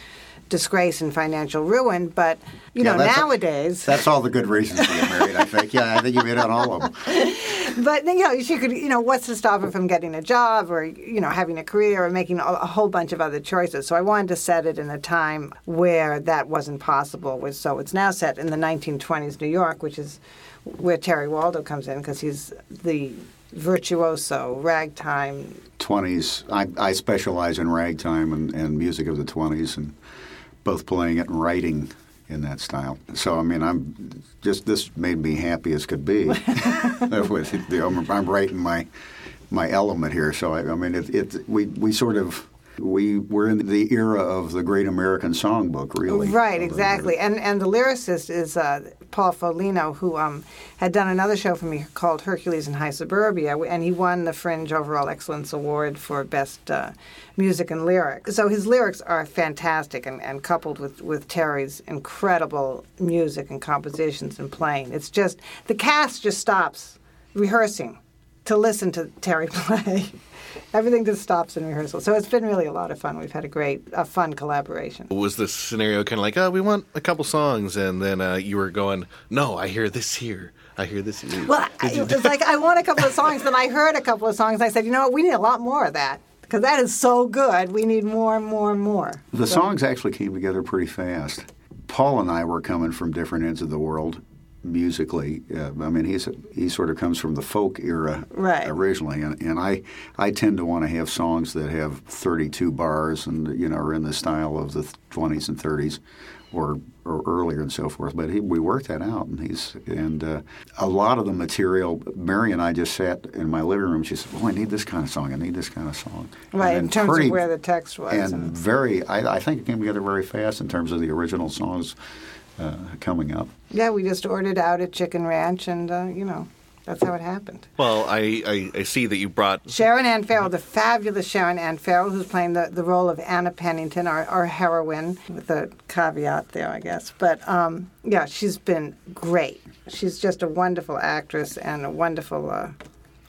disgrace and financial ruin, but you Yeah, know, that's a- nowadays. That's all the good reasons to get married, I think. Yeah, I think you've hit on all of them. [laughs] But you know, she could. You know, what's to stop her from getting a job or you know having a career or making a, a whole bunch of other choices? So I wanted to set it in a time where that wasn't possible. Was- So it's now set in the 1920s New York, which is where Terry Waldo comes in because he's the virtuoso ragtime. 20s. I, I specialize in ragtime and, and music of the 20s, and both playing it and writing in that style. So, I mean, I'm just, this made me happy as could be. [laughs] With the, I'm, I'm right in my, my element here. So, I, I mean, it, it, we, we sort of, we we're in the era of the Great American Songbook, really. Right, exactly. And and the lyricist is uh, Paul Folino, who um, had done another show for me called Hercules in High Suburbia, and he won the Fringe Overall Excellence Award for Best uh, Music and Lyrics. So his lyrics are fantastic, and, and coupled with, with Terry's incredible music and compositions and playing, it's just the cast just stops rehearsing to listen to Terry [laughs] play. Everything just stops in rehearsal. So it's been really a lot of fun. We've had a great, a fun collaboration. Was this scenario kind of like, oh, we want a couple songs, and then uh, you were going, no, I hear this here, I hear this here. Well, I- it was like I want a couple of songs, then I heard a couple of songs. And I said, you know what, we need a lot more of that because that is so good. We need more and more and more. The So- songs actually came together pretty fast. Paul and I were coming from different ends of the world musically. Uh, I mean, he's he sort of comes from the folk era Right. originally, and, and I I tend to want to have songs that have 32 bars and you know are in the style of the 20s and 30s. Or, or earlier and so forth, but he, we worked that out, and he's and uh, a lot of the material. Mary and I just sat in my living room. She said, "Oh, I need this kind of song. I need this kind of song." Right, in terms pretty- of where the text was. and and- very I, I think it came together very fast in terms of the original songs uh, coming up yeah, we just ordered out at Chicken Ranch, and uh, you know, that's how it happened. Well, I, I, I see that you brought Sharon Ann Farrell, the fabulous Sharon Ann Farrell, who's playing the, the role of Anna Pennington, our, our heroine, with a caveat there, I guess. But um, yeah, she's been great. She's just a wonderful actress and a wonderful, uh,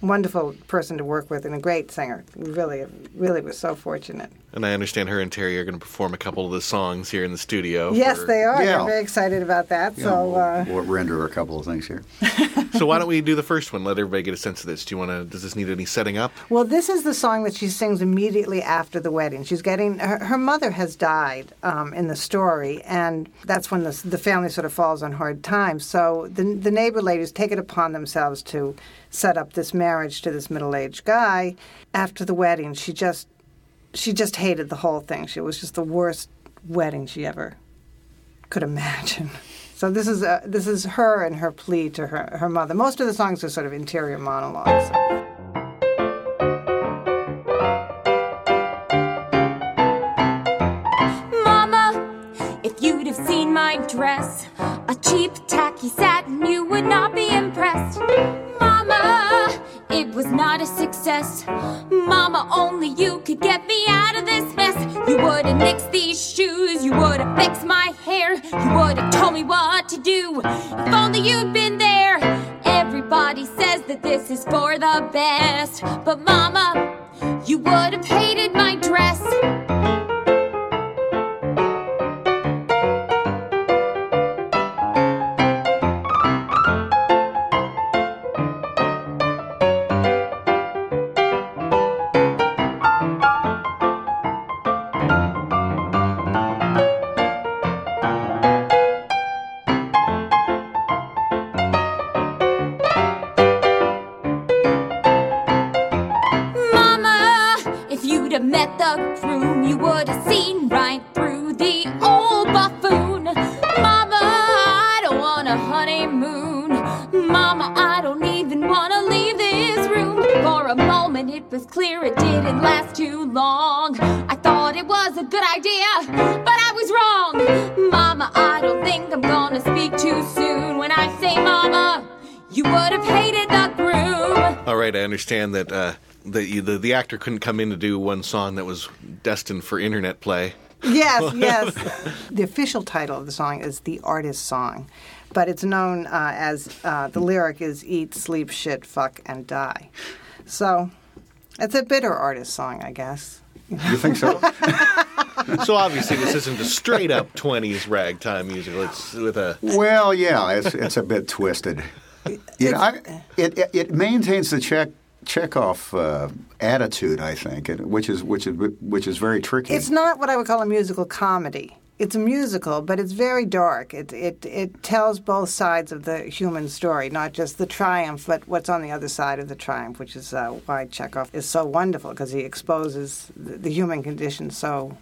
wonderful person to work with, and a great singer. Really, really was so fortunate. And I understand her and Terry are going to perform a couple of the songs here in the studio. Yes, for- they are. Yeah. They're very excited about that. Yeah, so, we'll, uh, we'll render a couple of things here. [laughs] so why don't we do the first one? Let everybody get a sense of this. Do you want to? Does this need any setting up? well, this is the song that she sings immediately after the wedding. She's getting her, her mother has died um, in the story, and that's when the, the family sort of falls on hard times. So the the neighbor ladies take it upon themselves to set up this marriage to this middle aged guy. After the wedding, she just she just hated the whole thing. She was just the worst wedding she ever could imagine. [laughs] So this is uh, this is her and her plea to her her mother. Most of the songs are sort of interior monologues. Mama, if you'd have seen my dress, a cheap tacky satin, you would not be impressed. Mama, it was not a success. Mama, only you could get me out of this mess. You would have nixed these shoes, you would have fixed my hair, you would have told me what to do. If only you'd been there. Everybody says that this is for the best, but Mama, you would have hated my dress. You would have seen right through the old buffoon. Mama, I don't want a honeymoon. Mama, I don't even want to leave this room. For a moment, it was clear it didn't last too long. I thought it was a good idea, but I was wrong. Mama, I don't think I'm gonna speak too soon. When I say mama, you would have hated the. All right, I understand that uh, the, the the actor couldn't come in to do one song that was destined for internet play. Yes, [laughs] yes. the official title of the song is The Artist Song, but it's known uh, as uh, the lyric is Eat, Sleep, Shit, Fuck, and Die. So it's a bitter artist song, I guess. You think so? [laughs] So obviously, this isn't a straight up '20s ragtime musical. It's with a well, yeah, it's it's a bit twisted. You know, I, it, it it maintains the check Chekhov uh, attitude, I think, which is which is which is very tricky. It's not what I would call a musical comedy. It's a musical, but it's very dark. It, it, it tells both sides of the human story, not just the triumph, but what's on the other side of the triumph, which is uh, why Chekhov is so wonderful, because he exposes the, the human condition so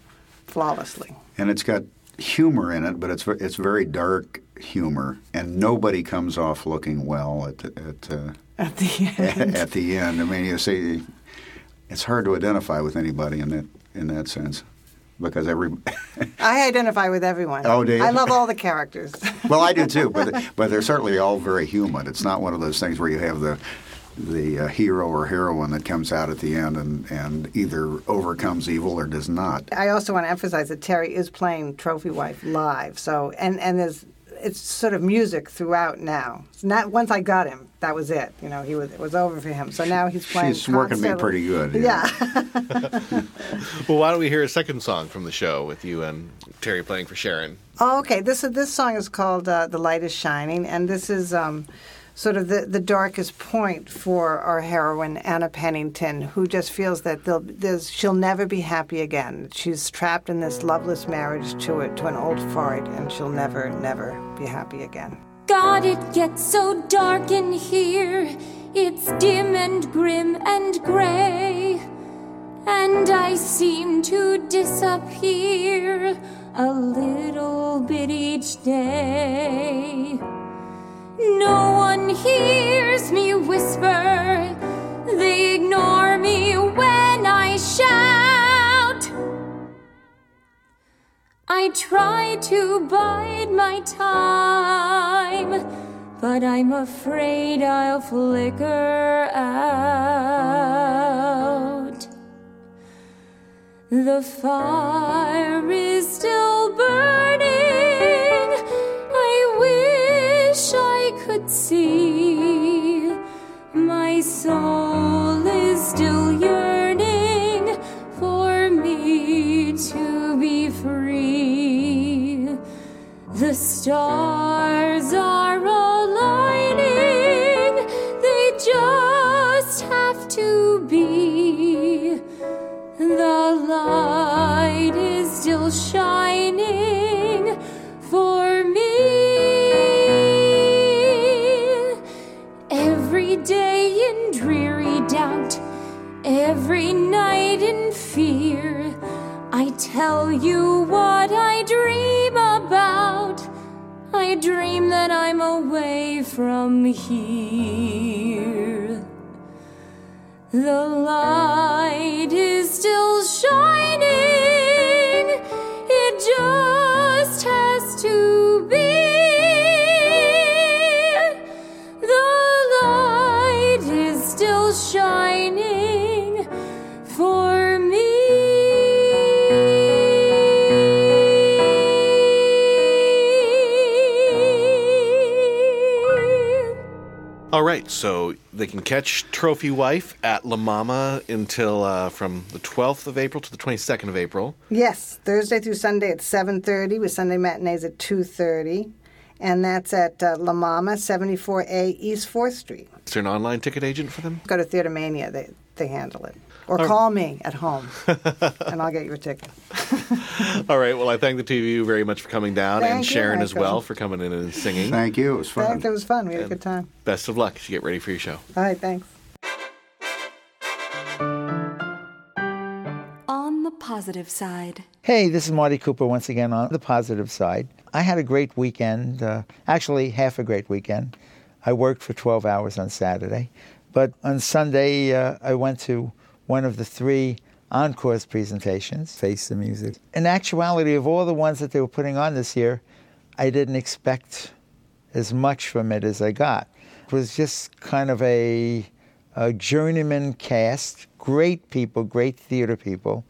flawlessly. and it's got humor in it, but it's it's very dark humor, and nobody comes off looking well at the, at uh, At the [laughs] end. at the end. I mean, you see, it's hard to identify with anybody in that in that sense because every [laughs] I identify with everyone. Oh, do you? I love all the characters. [laughs] well, I do too, but but they're certainly all very human. It's not one of those things where you have the the uh, hero or heroine that comes out at the end and, and either overcomes evil or does not. I also want to emphasize that Terry is playing Trophy Wife live. So and and there's it's sort of music throughout now. It's not once I got him, that was it. You know, he was it was over for him. So now he's playing. She's working me pretty good. Yeah. [laughs] well. Why don't we hear a second song from the show with you and Terry playing for Sharon? Oh, okay. This this song is called uh, "The Light Is Shining," and this is um, sort of the, the darkest point for our heroine Anna Pennington, who just feels that she'll never be happy again. She's trapped in this loveless marriage to a, to an old fart, and she'll never, never be happy again. God, it gets so dark in here. It's dim and grim and gray. And I seem to disappear a little bit each day. No one hears me whisper. They ignore me when I shout. I try to bide my time, but I'm afraid I'll flicker out. The fire is still burning. Stars are aligning, they just have to be. The light is still shining for me. Every day in dreary doubt, every night in fear, I tell you what I dream. I dream that I'm away from here. The light is still shining. It just has to right, so they can catch Trophy Wife at La Mama until uh, from the 12th of April to the 22nd of April. Yes, Thursday through Sunday at 7.30 with Sunday matinees at 2.30. And that's at uh, La Mama, 74A East 4th Street. Is there an online ticket agent for them? Go to Theater Mania, they, they handle it. Or All call me at home, and I'll get you a ticket. [laughs] [laughs] All right, well, I thank the two of you very much for coming down and Thank you, Sharon as well for coming in and singing. Thank you. It was fun. Thanks, it was fun. We had a good time. Best of luck as you get ready for your show. All right, thanks. On the positive side. Hey, this is Marty Cooper once again on the positive side. I had a great weekend, uh, actually, half a great weekend. I worked for 12 hours on Saturday, but on Sunday, uh, I went to one of the three Encore's presentations, Face the Music. In actuality, of all the ones that they were putting on this year, I didn't expect as much from it as I got. It was just kind of a, a journeyman cast, great people, great theater people,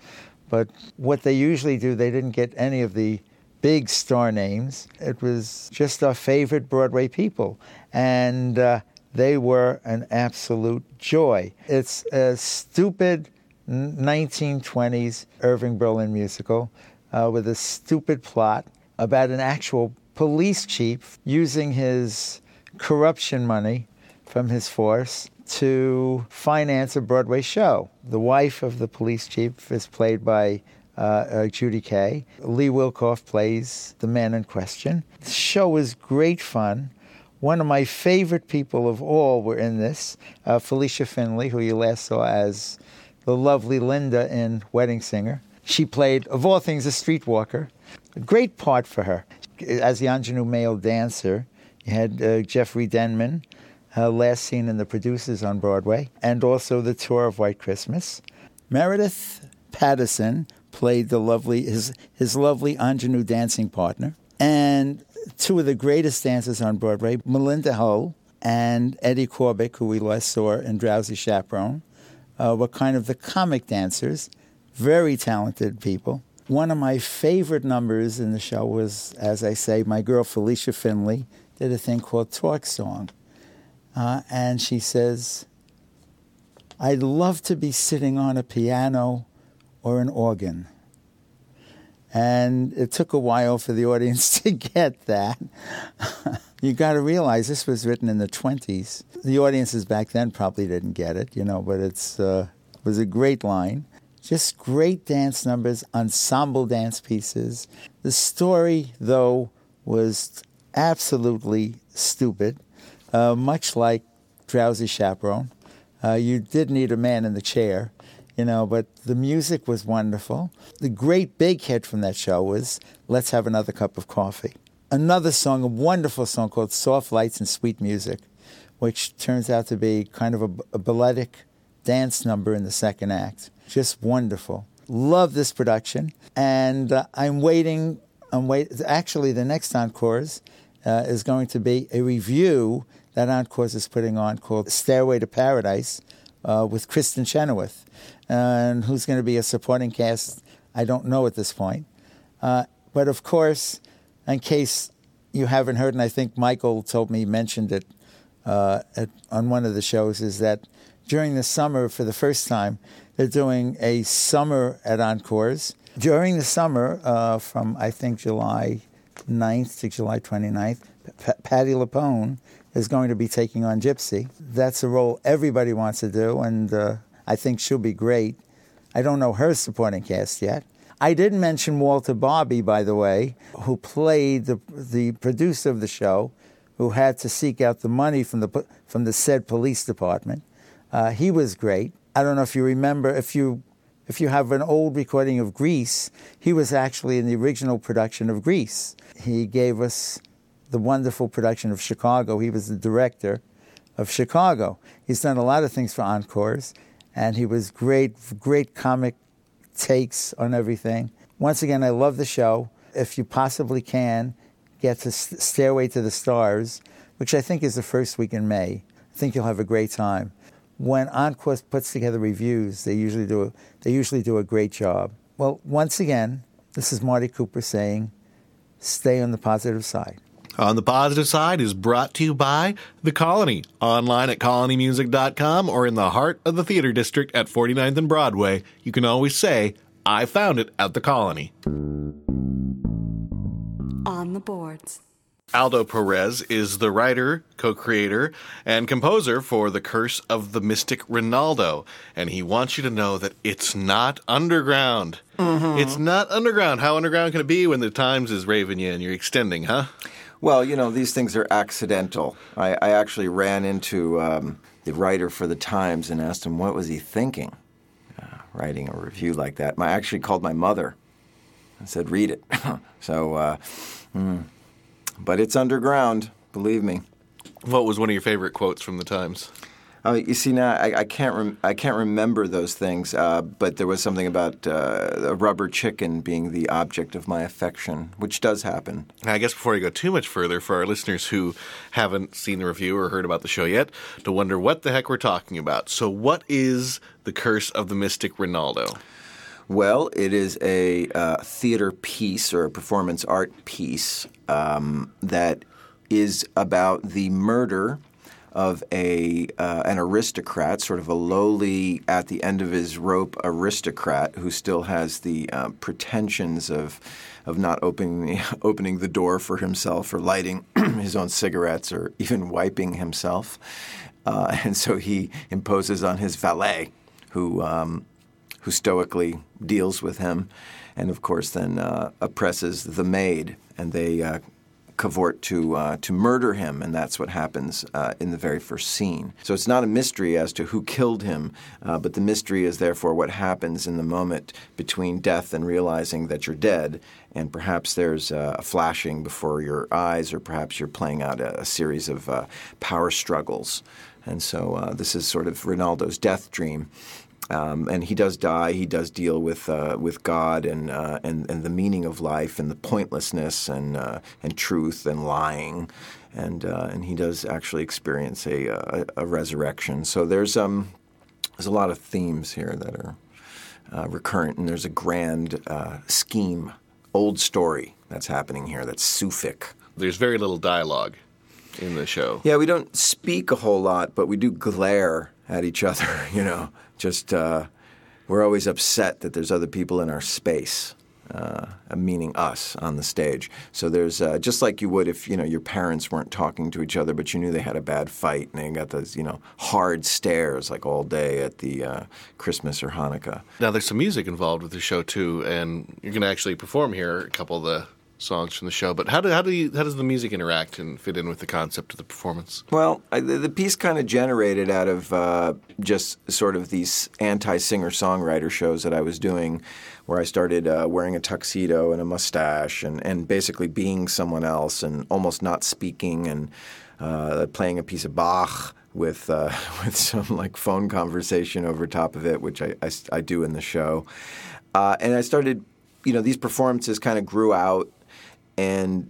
but what they usually do, they didn't get any of the big star names. It was just our favorite Broadway people, and uh, they were an absolute joy. It's a stupid 1920s Irving Berlin musical uh, with a stupid plot about an actual police chief using his corruption money from his force to finance a Broadway show. The wife of the police chief is played by uh, uh, Judy Kaye. Lee Wilkof plays the man in question. The show was great fun. One of my favorite people of all were in this, uh, Felicia Finley, who you last saw as the lovely Linda in Wedding Singer. She played, of all things, a streetwalker. A great part for her. As the ingenue male dancer, you had uh, Jeffrey Denman, uh, last seen in The Producers on Broadway, and also the tour of White Christmas. Meredith Patterson played the lovely his his lovely ingenue dancing partner, and two of the greatest dancers on Broadway, Melinda Hull and Eddie Korbich, who we last saw in Drowsy Chaperone, uh, were kind of the comic dancers, very talented people. One of my favorite numbers in the show was, as I say, my girl Felicia Finley did a thing called Torch Song. Uh, and she says, I'd love to be sitting on a piano or an organ. And it took a while for the audience [laughs] to get that. you got to realize this was written in the 20s. The audiences back then probably didn't get it, you know, but it's uh, was a great line. Just great dance numbers, ensemble dance pieces. The story, though, was absolutely stupid, uh, much like Drowsy Chaperone. Uh, you did need a man in the chair, you know, but the music was wonderful. The great big hit from that show was Let's Have Another Cup of Coffee. Another song, a wonderful song called Soft Lights and Sweet Music, which turns out to be kind of a, a balletic dance number in the second act. Just wonderful. Love this production, and uh, I'm waiting. I'm wait. Actually, the next encores uh, is going to be a review that Encores is putting on called Stairway to Paradise uh, with Kristin Chenoweth, and who's going to be a supporting cast. I don't know at this point, uh, but of course, in case you haven't heard, and I think Michael told me mentioned it uh, at, on one of the shows, is that during the summer, for the first time, they're doing a summer at Encores. During the summer, uh, from I think July 9th to July 29th. P- Patti LuPone is going to be taking on Gypsy. That's a role everybody wants to do, and uh, I think she'll be great. I don't know her supporting cast yet. I didn't mention Walter Bobbie, by the way, who played the, the producer of the show, who had to seek out the money from the, from the said police department. Uh, he was great. I don't know if you remember, if you, if you have an old recording of Grease, he was actually in the original production of Grease. He gave us the wonderful production of Chicago. He was the director of Chicago. He's done a lot of things for Encores, and he was great, great comic takes on everything. Once again, I love the show. If you possibly can, get to Stairway to the Stars, which I think is the first week in May. I think you'll have a great time. When Encore puts together reviews, they usually do a, they usually do a great job. Well, once again, this is Marty Cooper saying, stay on the positive side. On the positive side is brought to you by The Colony, online at colonymusic.com or in the heart of the theater district at 49th and Broadway. You can always say, I found it at The Colony. On the boards. Aldo Perez is the writer, co creator, and composer for The Curse of the Mystic Ronaldo. And he wants you to know that it's not underground. Mhm. It's not underground. How underground can it be when the Times is raving you and you're extending, huh? Well, you know, these things are accidental. I, I actually ran into um, the writer for the Times and asked him what was he thinking, uh, writing a review like that. I actually called my mother and said, "Read it." [laughs] so, uh, mm. but it's underground, believe me. What was one of your favorite quotes from the Times? Oh, you see now, I, I can't rem- I can't remember those things, uh, but there was something about uh, a rubber chicken being the object of my affection, which does happen. I guess before you go too much further, for our listeners who haven't seen the review or heard about the show yet, to wonder what the heck we're talking about. So, what is The Curse of the Mystic Ronaldo? Well, it is a uh, theater piece or a performance art piece um, that is about the murder of a uh, an aristocrat, sort of a lowly, at the end of his rope aristocrat who still has the uh, pretensions of of not opening the, [laughs] opening the door for himself or lighting [clears throat] his own cigarettes or even wiping himself, uh, and so he imposes on his valet, who um, who stoically deals with him, and of course then uh, oppresses the maid, and they uh, cavort to uh, to murder him, and that's what happens uh, in the very first scene. So it's not a mystery as to who killed him, uh, but the mystery is therefore what happens in the moment between death and realizing that you're dead, and perhaps there's a flashing before your eyes, or perhaps you're playing out a, a series of uh, power struggles. And so uh, this is sort of Ronaldo's death dream. Um, and he does die. He does deal with uh, with God and, uh, and and the meaning of life and the pointlessness and uh, and truth and lying, and uh, and he does actually experience a, a, a resurrection. So there's um there's a lot of themes here that are uh, recurrent, and there's a grand uh, scheme, old story that's happening here that's Sufic. There's very little dialogue in the show. Yeah, we don't speak a whole lot, but we do glare at each other. [laughs] You know, just uh, we're always upset that there's other people in our space, uh, meaning us on the stage. So there's uh, just like you would if you know your parents weren't talking to each other, but you knew they had a bad fight, and they got those you know hard stares like all day at the uh, Christmas or Hanukkah. Now, there's some music involved with the show too, and you're going to actually perform here a couple of the songs from the show. But how do how do you, how does the music interact and fit in with the concept of the performance? Well, I, the, the piece kind of generated out of uh, just sort of these anti singer songwriter shows that I was doing, where I started uh, wearing a tuxedo and a mustache and, and basically being someone else and almost not speaking and uh, playing a piece of Bach with uh, [laughs] with some like phone conversation over top of it, which I, I, I do in the show. Uh, and I started, you know, these performances kind of grew out and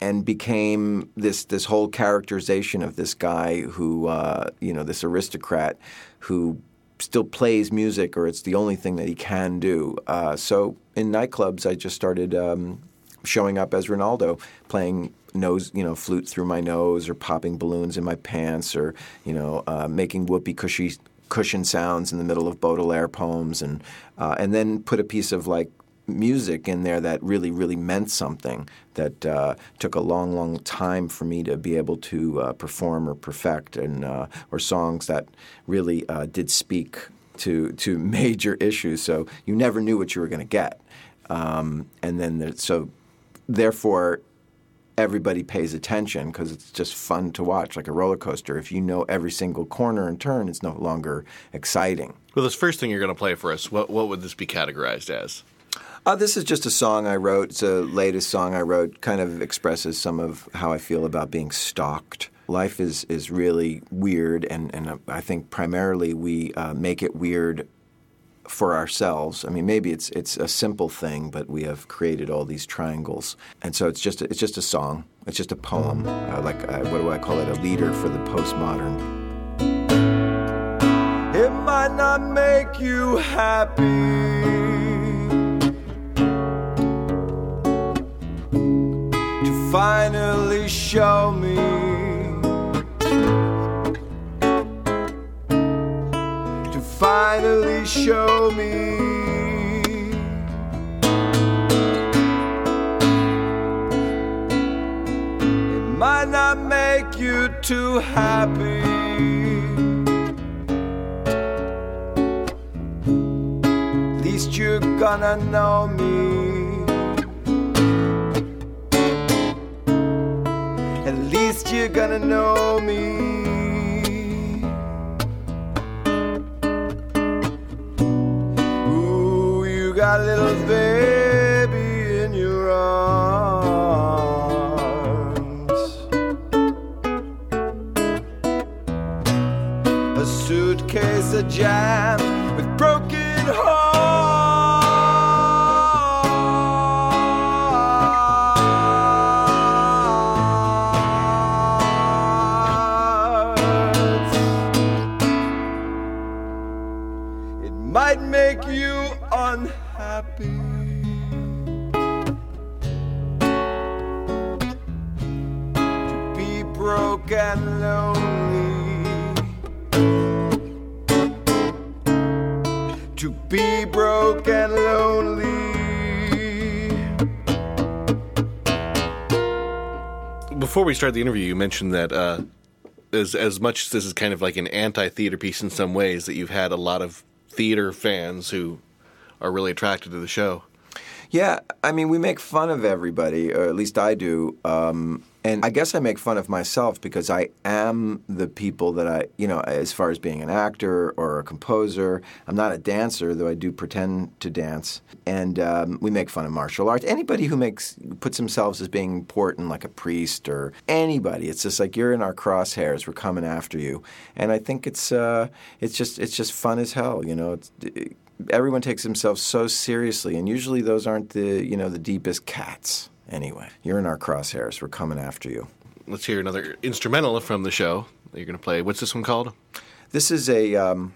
and became this this whole characterization of this guy who uh, you know this aristocrat who still plays music or it's the only thing that he can do. Uh, so in nightclubs, I just started um, showing up as Ronaldo, playing nose you know flute through my nose or popping balloons in my pants or you know uh, making whoopee cushy cushion sounds in the middle of Baudelaire poems and uh, and then put a piece of like music in there that really, really meant something. That uh, took a long, long time for me to be able to uh, perform or perfect, and uh, or songs that really uh, did speak to to [laughs] major issues. So you never knew what you were going to get, um, and then so therefore everybody pays attention because it's just fun to watch, like a roller coaster. If you know every single corner and turn, it's no longer exciting. Well, this first thing you're going to play for us, what what would this be categorized as? Uh, this is just a song I wrote. It's a latest song I wrote. Kind of expresses some of how I feel about being stalked. Life is is really weird, and and uh, I think primarily we uh, make it weird for ourselves. I mean, maybe it's it's a simple thing, but we have created all these triangles, and so it's just a, it's just a song. It's just a poem. Uh, like uh, what do I call it? A leader for the postmodern. It might not make you happy finally show me. To finally show me. It might not make you too happy. At least you're gonna know me. Least you're gonna know me. Ooh, you got a little baby in your arms. A suitcase of jam Before we start the interview, you mentioned that uh, as as much as this is kind of like an anti-theater piece in some ways, that you've had a lot of theater fans who are really attracted to the show. Yeah, I mean, we make fun of everybody, or at least I do. Um, and I guess I make fun of myself because I am the people that I, you know, as far as being an actor or a composer. I'm not a dancer, though I do pretend to dance. And um, we make fun of martial arts. Anybody who makes puts themselves as being important, like a priest or anybody, it's just like you're in our crosshairs. We're coming after you. And I think it's uh, it's just it's just fun as hell. You know, it's, everyone takes themselves so seriously, and usually those aren't the you know the deepest cats. Anyway, you're in our crosshairs. We're coming after you. Let's hear another instrumental from the show that you're going to play. What's this one called? This is a um,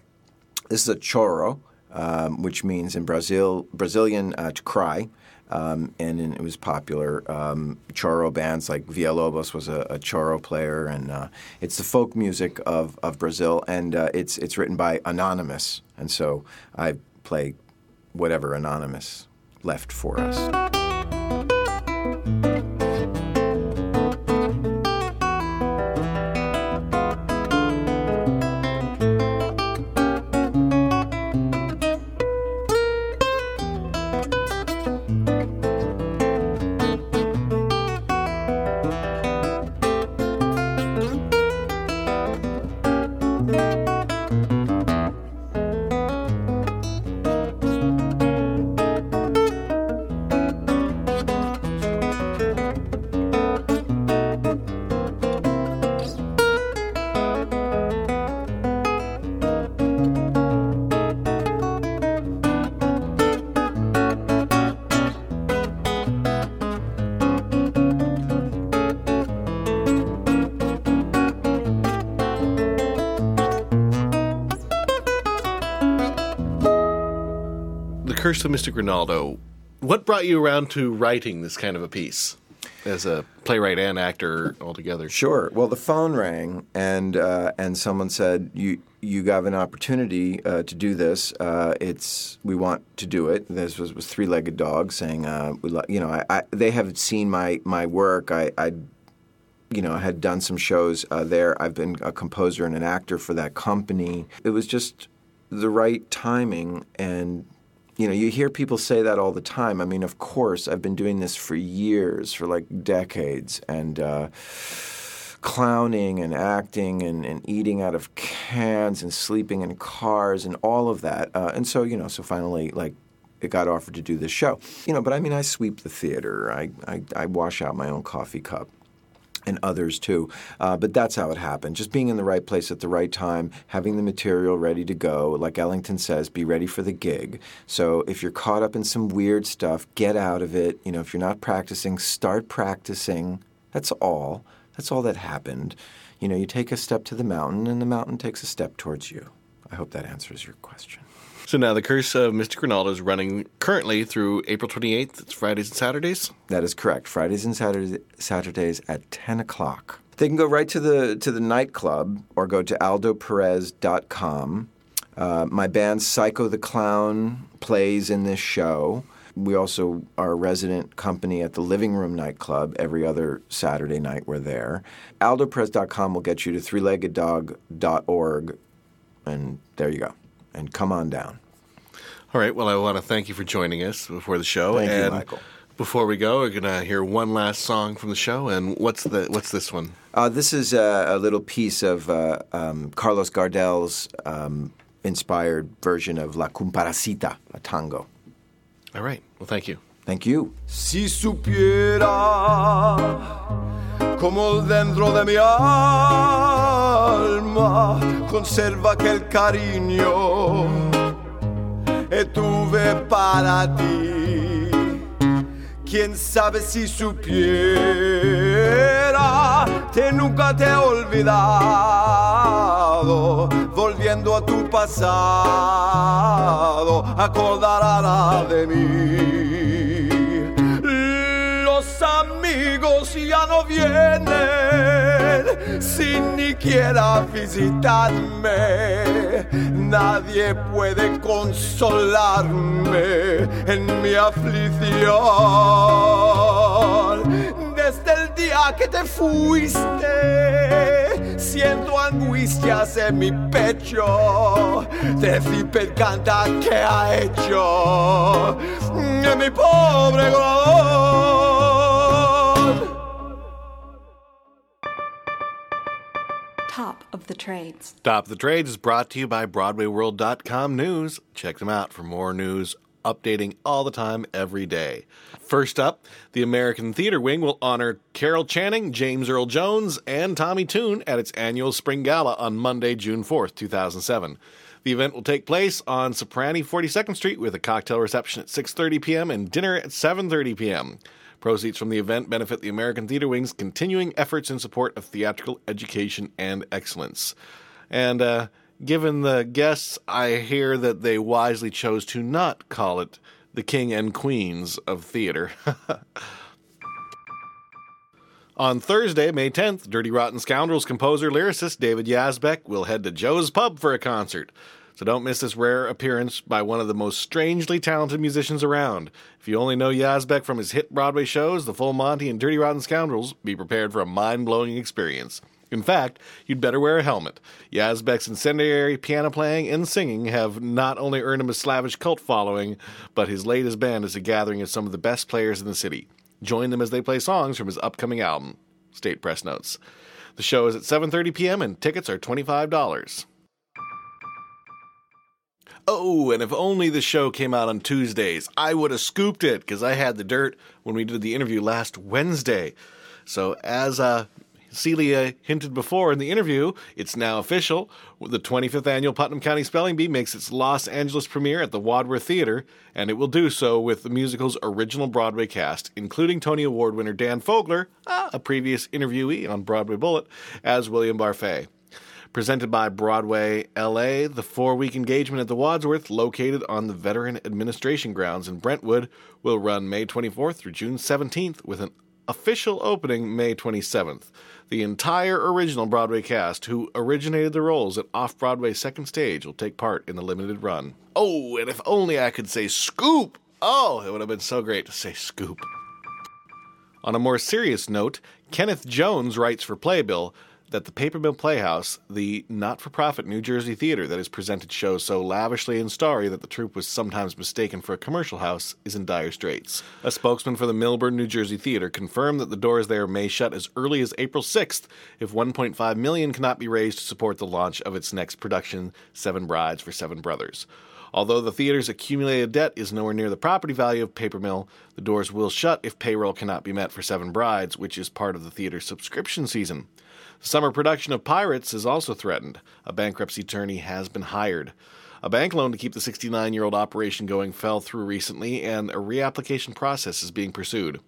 this is a choro, um, which means in Brazil Brazilian uh, to cry. Um, and in, it was popular. Um, choro bands like Villalobos was a, a choro player, and uh, it's the folk music of, of Brazil, and uh, it's it's written by Anonymous, and so I play whatever Anonymous left for us. Mystic Ronaldo. What brought you around to writing this kind of a piece? as a playwright and actor altogether. Sure. Well, the phone rang, and uh, and someone said, "You you have an opportunity uh, to do this. Uh, it's we want to do it." This was, was Three Legged Dog saying, uh, we, li- "You know, I, I, they have seen my my work. I." I you know, had done some shows uh, there. I've been a composer and an actor for that company. It was just the right timing and you know, you hear people say that all the time. I mean, of course, I've been doing this for years, for like decades, and uh, clowning and acting and, and eating out of cans and sleeping in cars and all of that. Uh, and so, you know, so finally, like, it got offered to do this show. You know, but I mean, I sweep the theater, I, I, I wash out my own coffee cup and others too. Uh, but that's how it happened. Just being in the right place at the right time, having the material ready to go. Like Ellington says, be ready for the gig. So if you're caught up in some weird stuff, get out of it. You know, if you're not practicing, start practicing. That's all. That's all that happened. You know, you take a step to the mountain, and the mountain takes a step towards you. I hope that answers your question. So now the Curse of Mr. Ronaldo is running currently through April 28th. It's Fridays and Saturdays. That is correct. Fridays and Saturdays, Saturdays at 10 o'clock. They can go right to the to the nightclub or go to aldoperez.com. Uh, my band Psycho the Clown plays in this show. We also are a resident company at the Living Room nightclub. Every other Saturday night we're there. aldoperez.com will get you to threelegged.dog.org, and there you go. And come on down. All right. Well, I want to thank you for joining us before the show. Thank you, Michael. Before we go, we're gonna hear one last song from the show. And what's the what's this one? Uh, this is a, a little piece of uh, um, Carlos Gardel's um, inspired version of La Cumparsita, a tango. All right. Well, thank you. Thank you. Si supiera como dentro de mi alma conserva aquel cariño que tuve para ti. Quién sabe si supiera que nunca te he olvidado, volviendo a tu pasado, acordará de mí. Amigos ya no vienen sin ni siquiera visitarme. Nadie puede consolarme en mi aflicción. Desde el día que te fuiste, siento angustias en mi pecho. Decir canta que ha hecho mi pobre corazón. Top of the trades. Top of the Trades is brought to you by BroadwayWorld.com News. Check them out for more news updating all the time, every day. First up, the American Theater Wing will honor Carol Channing, James Earl Jones, and Tommy Tune at its annual Spring Gala on Monday, June 4th, 2007. The event will take place on Cipriani 42nd Street with a cocktail reception at 6:30 p.m. and dinner at 7:30 p.m. Proceeds from the event benefit the American Theater Wing's continuing efforts in support of theatrical education and excellence. And uh, given the guests, I hear that they wisely chose to not call it the King and Queens of Theater. [laughs] On Thursday, May 10th, Dirty Rotten Scoundrels composer lyricist David Yazbek will head to Joe's Pub for a concert. So don't miss this rare appearance by one of the most strangely talented musicians around. If you only know Yazbek from his hit Broadway shows, The Full Monty and Dirty Rotten Scoundrels, be prepared for a mind blowing experience. In fact, you'd better wear a helmet. Yazbek's incendiary piano playing and singing have not only earned him a slavish cult following, but his latest band is a gathering of some of the best players in the city. Join them as they play songs from his upcoming album. State Press notes. The show is at 7:30 p.m. and tickets are $25. Oh, and if only the show came out on Tuesdays, I would have scooped it because I had the dirt when we did the interview last Wednesday. So, as uh, Celia hinted before in the interview, it's now official. The 25th annual Putnam County Spelling Bee makes its Los Angeles premiere at the Wadsworth Theater, and it will do so with the musical's original Broadway cast, including Tony Award winner Dan Fogler, ah, a previous interviewee on Broadway Bullet, as William Barfée. Presented by Broadway LA, the four week engagement at the Wadsworth, located on the Veteran Administration Grounds in Brentwood, will run May 24th through June 17th with an Official opening May 27th. The entire original Broadway cast, who originated the roles at Off Broadway's second stage, will take part in the limited run. Oh, and if only I could say scoop! Oh, it would have been so great to say scoop. On a more serious note, Kenneth Jones writes for Playbill that the Paper Mill Playhouse, the not for profit New Jersey theater that has presented shows so lavishly and starry that the troupe was sometimes mistaken for a commercial house, is in dire straits. A spokesman for the Millburn, New Jersey theater confirmed that the doors there may shut as early as April 6th if 1.5 million cannot be raised to support the launch of its next production, Seven Brides for Seven Brothers. Although the theater's accumulated debt is nowhere near the property value of Paper Mill, the doors will shut if payroll cannot be met for Seven Brides, which is part of the theater's subscription season. Summer production of Pirates is also threatened. A bankruptcy attorney has been hired. A bank loan to keep the 69 year old operation going fell through recently, and a reapplication process is being pursued.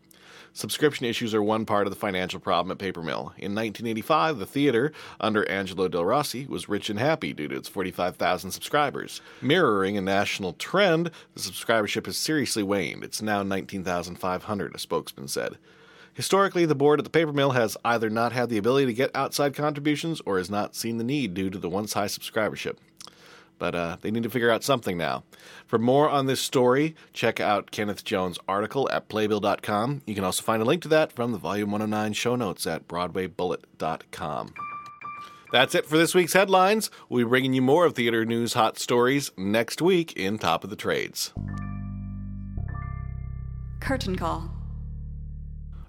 Subscription issues are one part of the financial problem at Paper Mill. In 1985, the theater, under Angelo Del Rossi, was rich and happy due to its 45,000 subscribers. Mirroring a national trend, the subscribership has seriously waned. It's now 19,500, a spokesman said. Historically, the board at the paper mill has either not had the ability to get outside contributions or has not seen the need due to the once high subscribership. But uh, they need to figure out something now. For more on this story, check out Kenneth Jones' article at playbill.com. You can also find a link to that from the Volume 109 show notes at broadwaybullet.com. That's it for this week's headlines. We'll be bringing you more of theater news hot stories next week in Top of the Trades. Curtain call.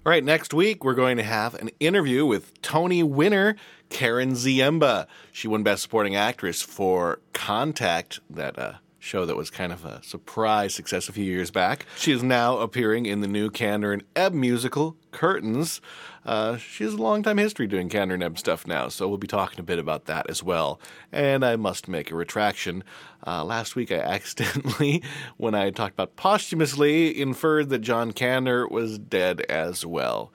All right, next week we're going to have an interview with Tony winner Karen Ziemba. She won Best Supporting Actress for Contact, that uh, show that was kind of a surprise success a few years back. She is now appearing in the new Kander and Ebb musical, Curtains. Uh, she has a long time history doing Kander stuff now, so we'll be talking a bit about that as well. And I must make a retraction. Uh, last week I [laughs] accidentally, when I talked about posthumously, inferred that John Kander was dead as well.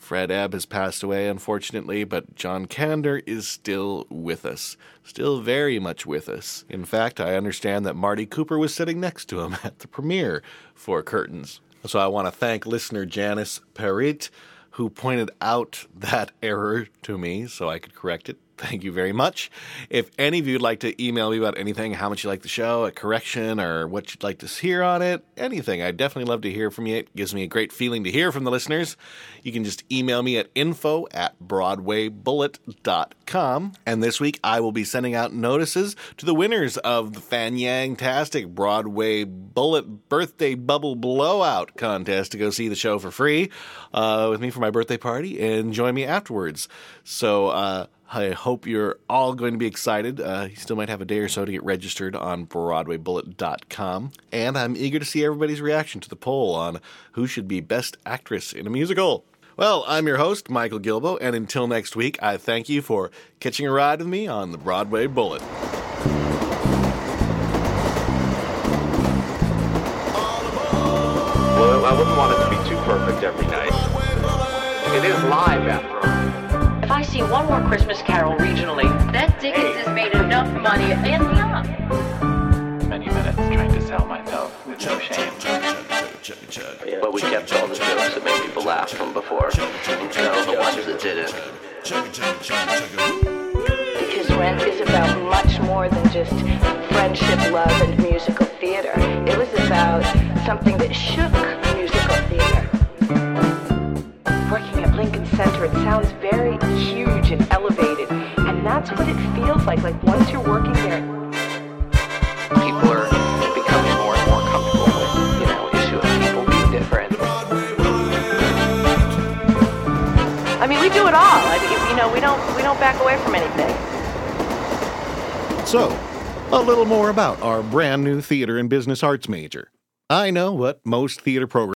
Fred Ebb has passed away, unfortunately, but John Kander is still with us. Still very much with us. In fact, I understand that Marty Cooper was sitting next to him [laughs] at the premiere for Curtains. So I want to thank listener Janice Perit, who pointed out that error to me so I could correct it. Thank you very much. If any of you would like to email me about anything, how much you like the show, a correction, or what you'd like to hear on it, anything, I'd definitely love to hear from you. It gives me a great feeling to hear from the listeners. You can just email me at info at broadwaybullet.com. And this week I will be sending out notices to the winners of the Fanyang-tastic Broadway Bullet Birthday Bubble Blowout contest to go see the show for free uh, with me for my birthday party and join me afterwards. So, uh, I hope you're all going to be excited. Uh, you still might have a day or so to get registered on BroadwayBullet.com. And I'm eager to see everybody's reaction to the poll on who should be Best Actress in a Musical. Well, I'm your host, Michael Gilboe, and until next week, I thank you for catching a ride with me on the Broadway Bullet. Well, I wouldn't want it to be too perfect every night. It is live after all. If I see one more Christmas Carol regionally, that Dickens has made enough money and beyond. Many minutes trying to sell myself with no shame. But we kept all the jokes that made people laugh from before. So the ones that didn't. Because Rent is about much more than just friendship, love, and musical theater. It was about something that shook Center, it sounds very huge and elevated, and that's what it feels like. Like once you're working there, People are becoming more and more comfortable with, you know, issue of people being different. I mean, we do it all. I mean, you know, we don't we don't back away from anything. So, a little more about our brand new theater and business arts major. I know what most theater programs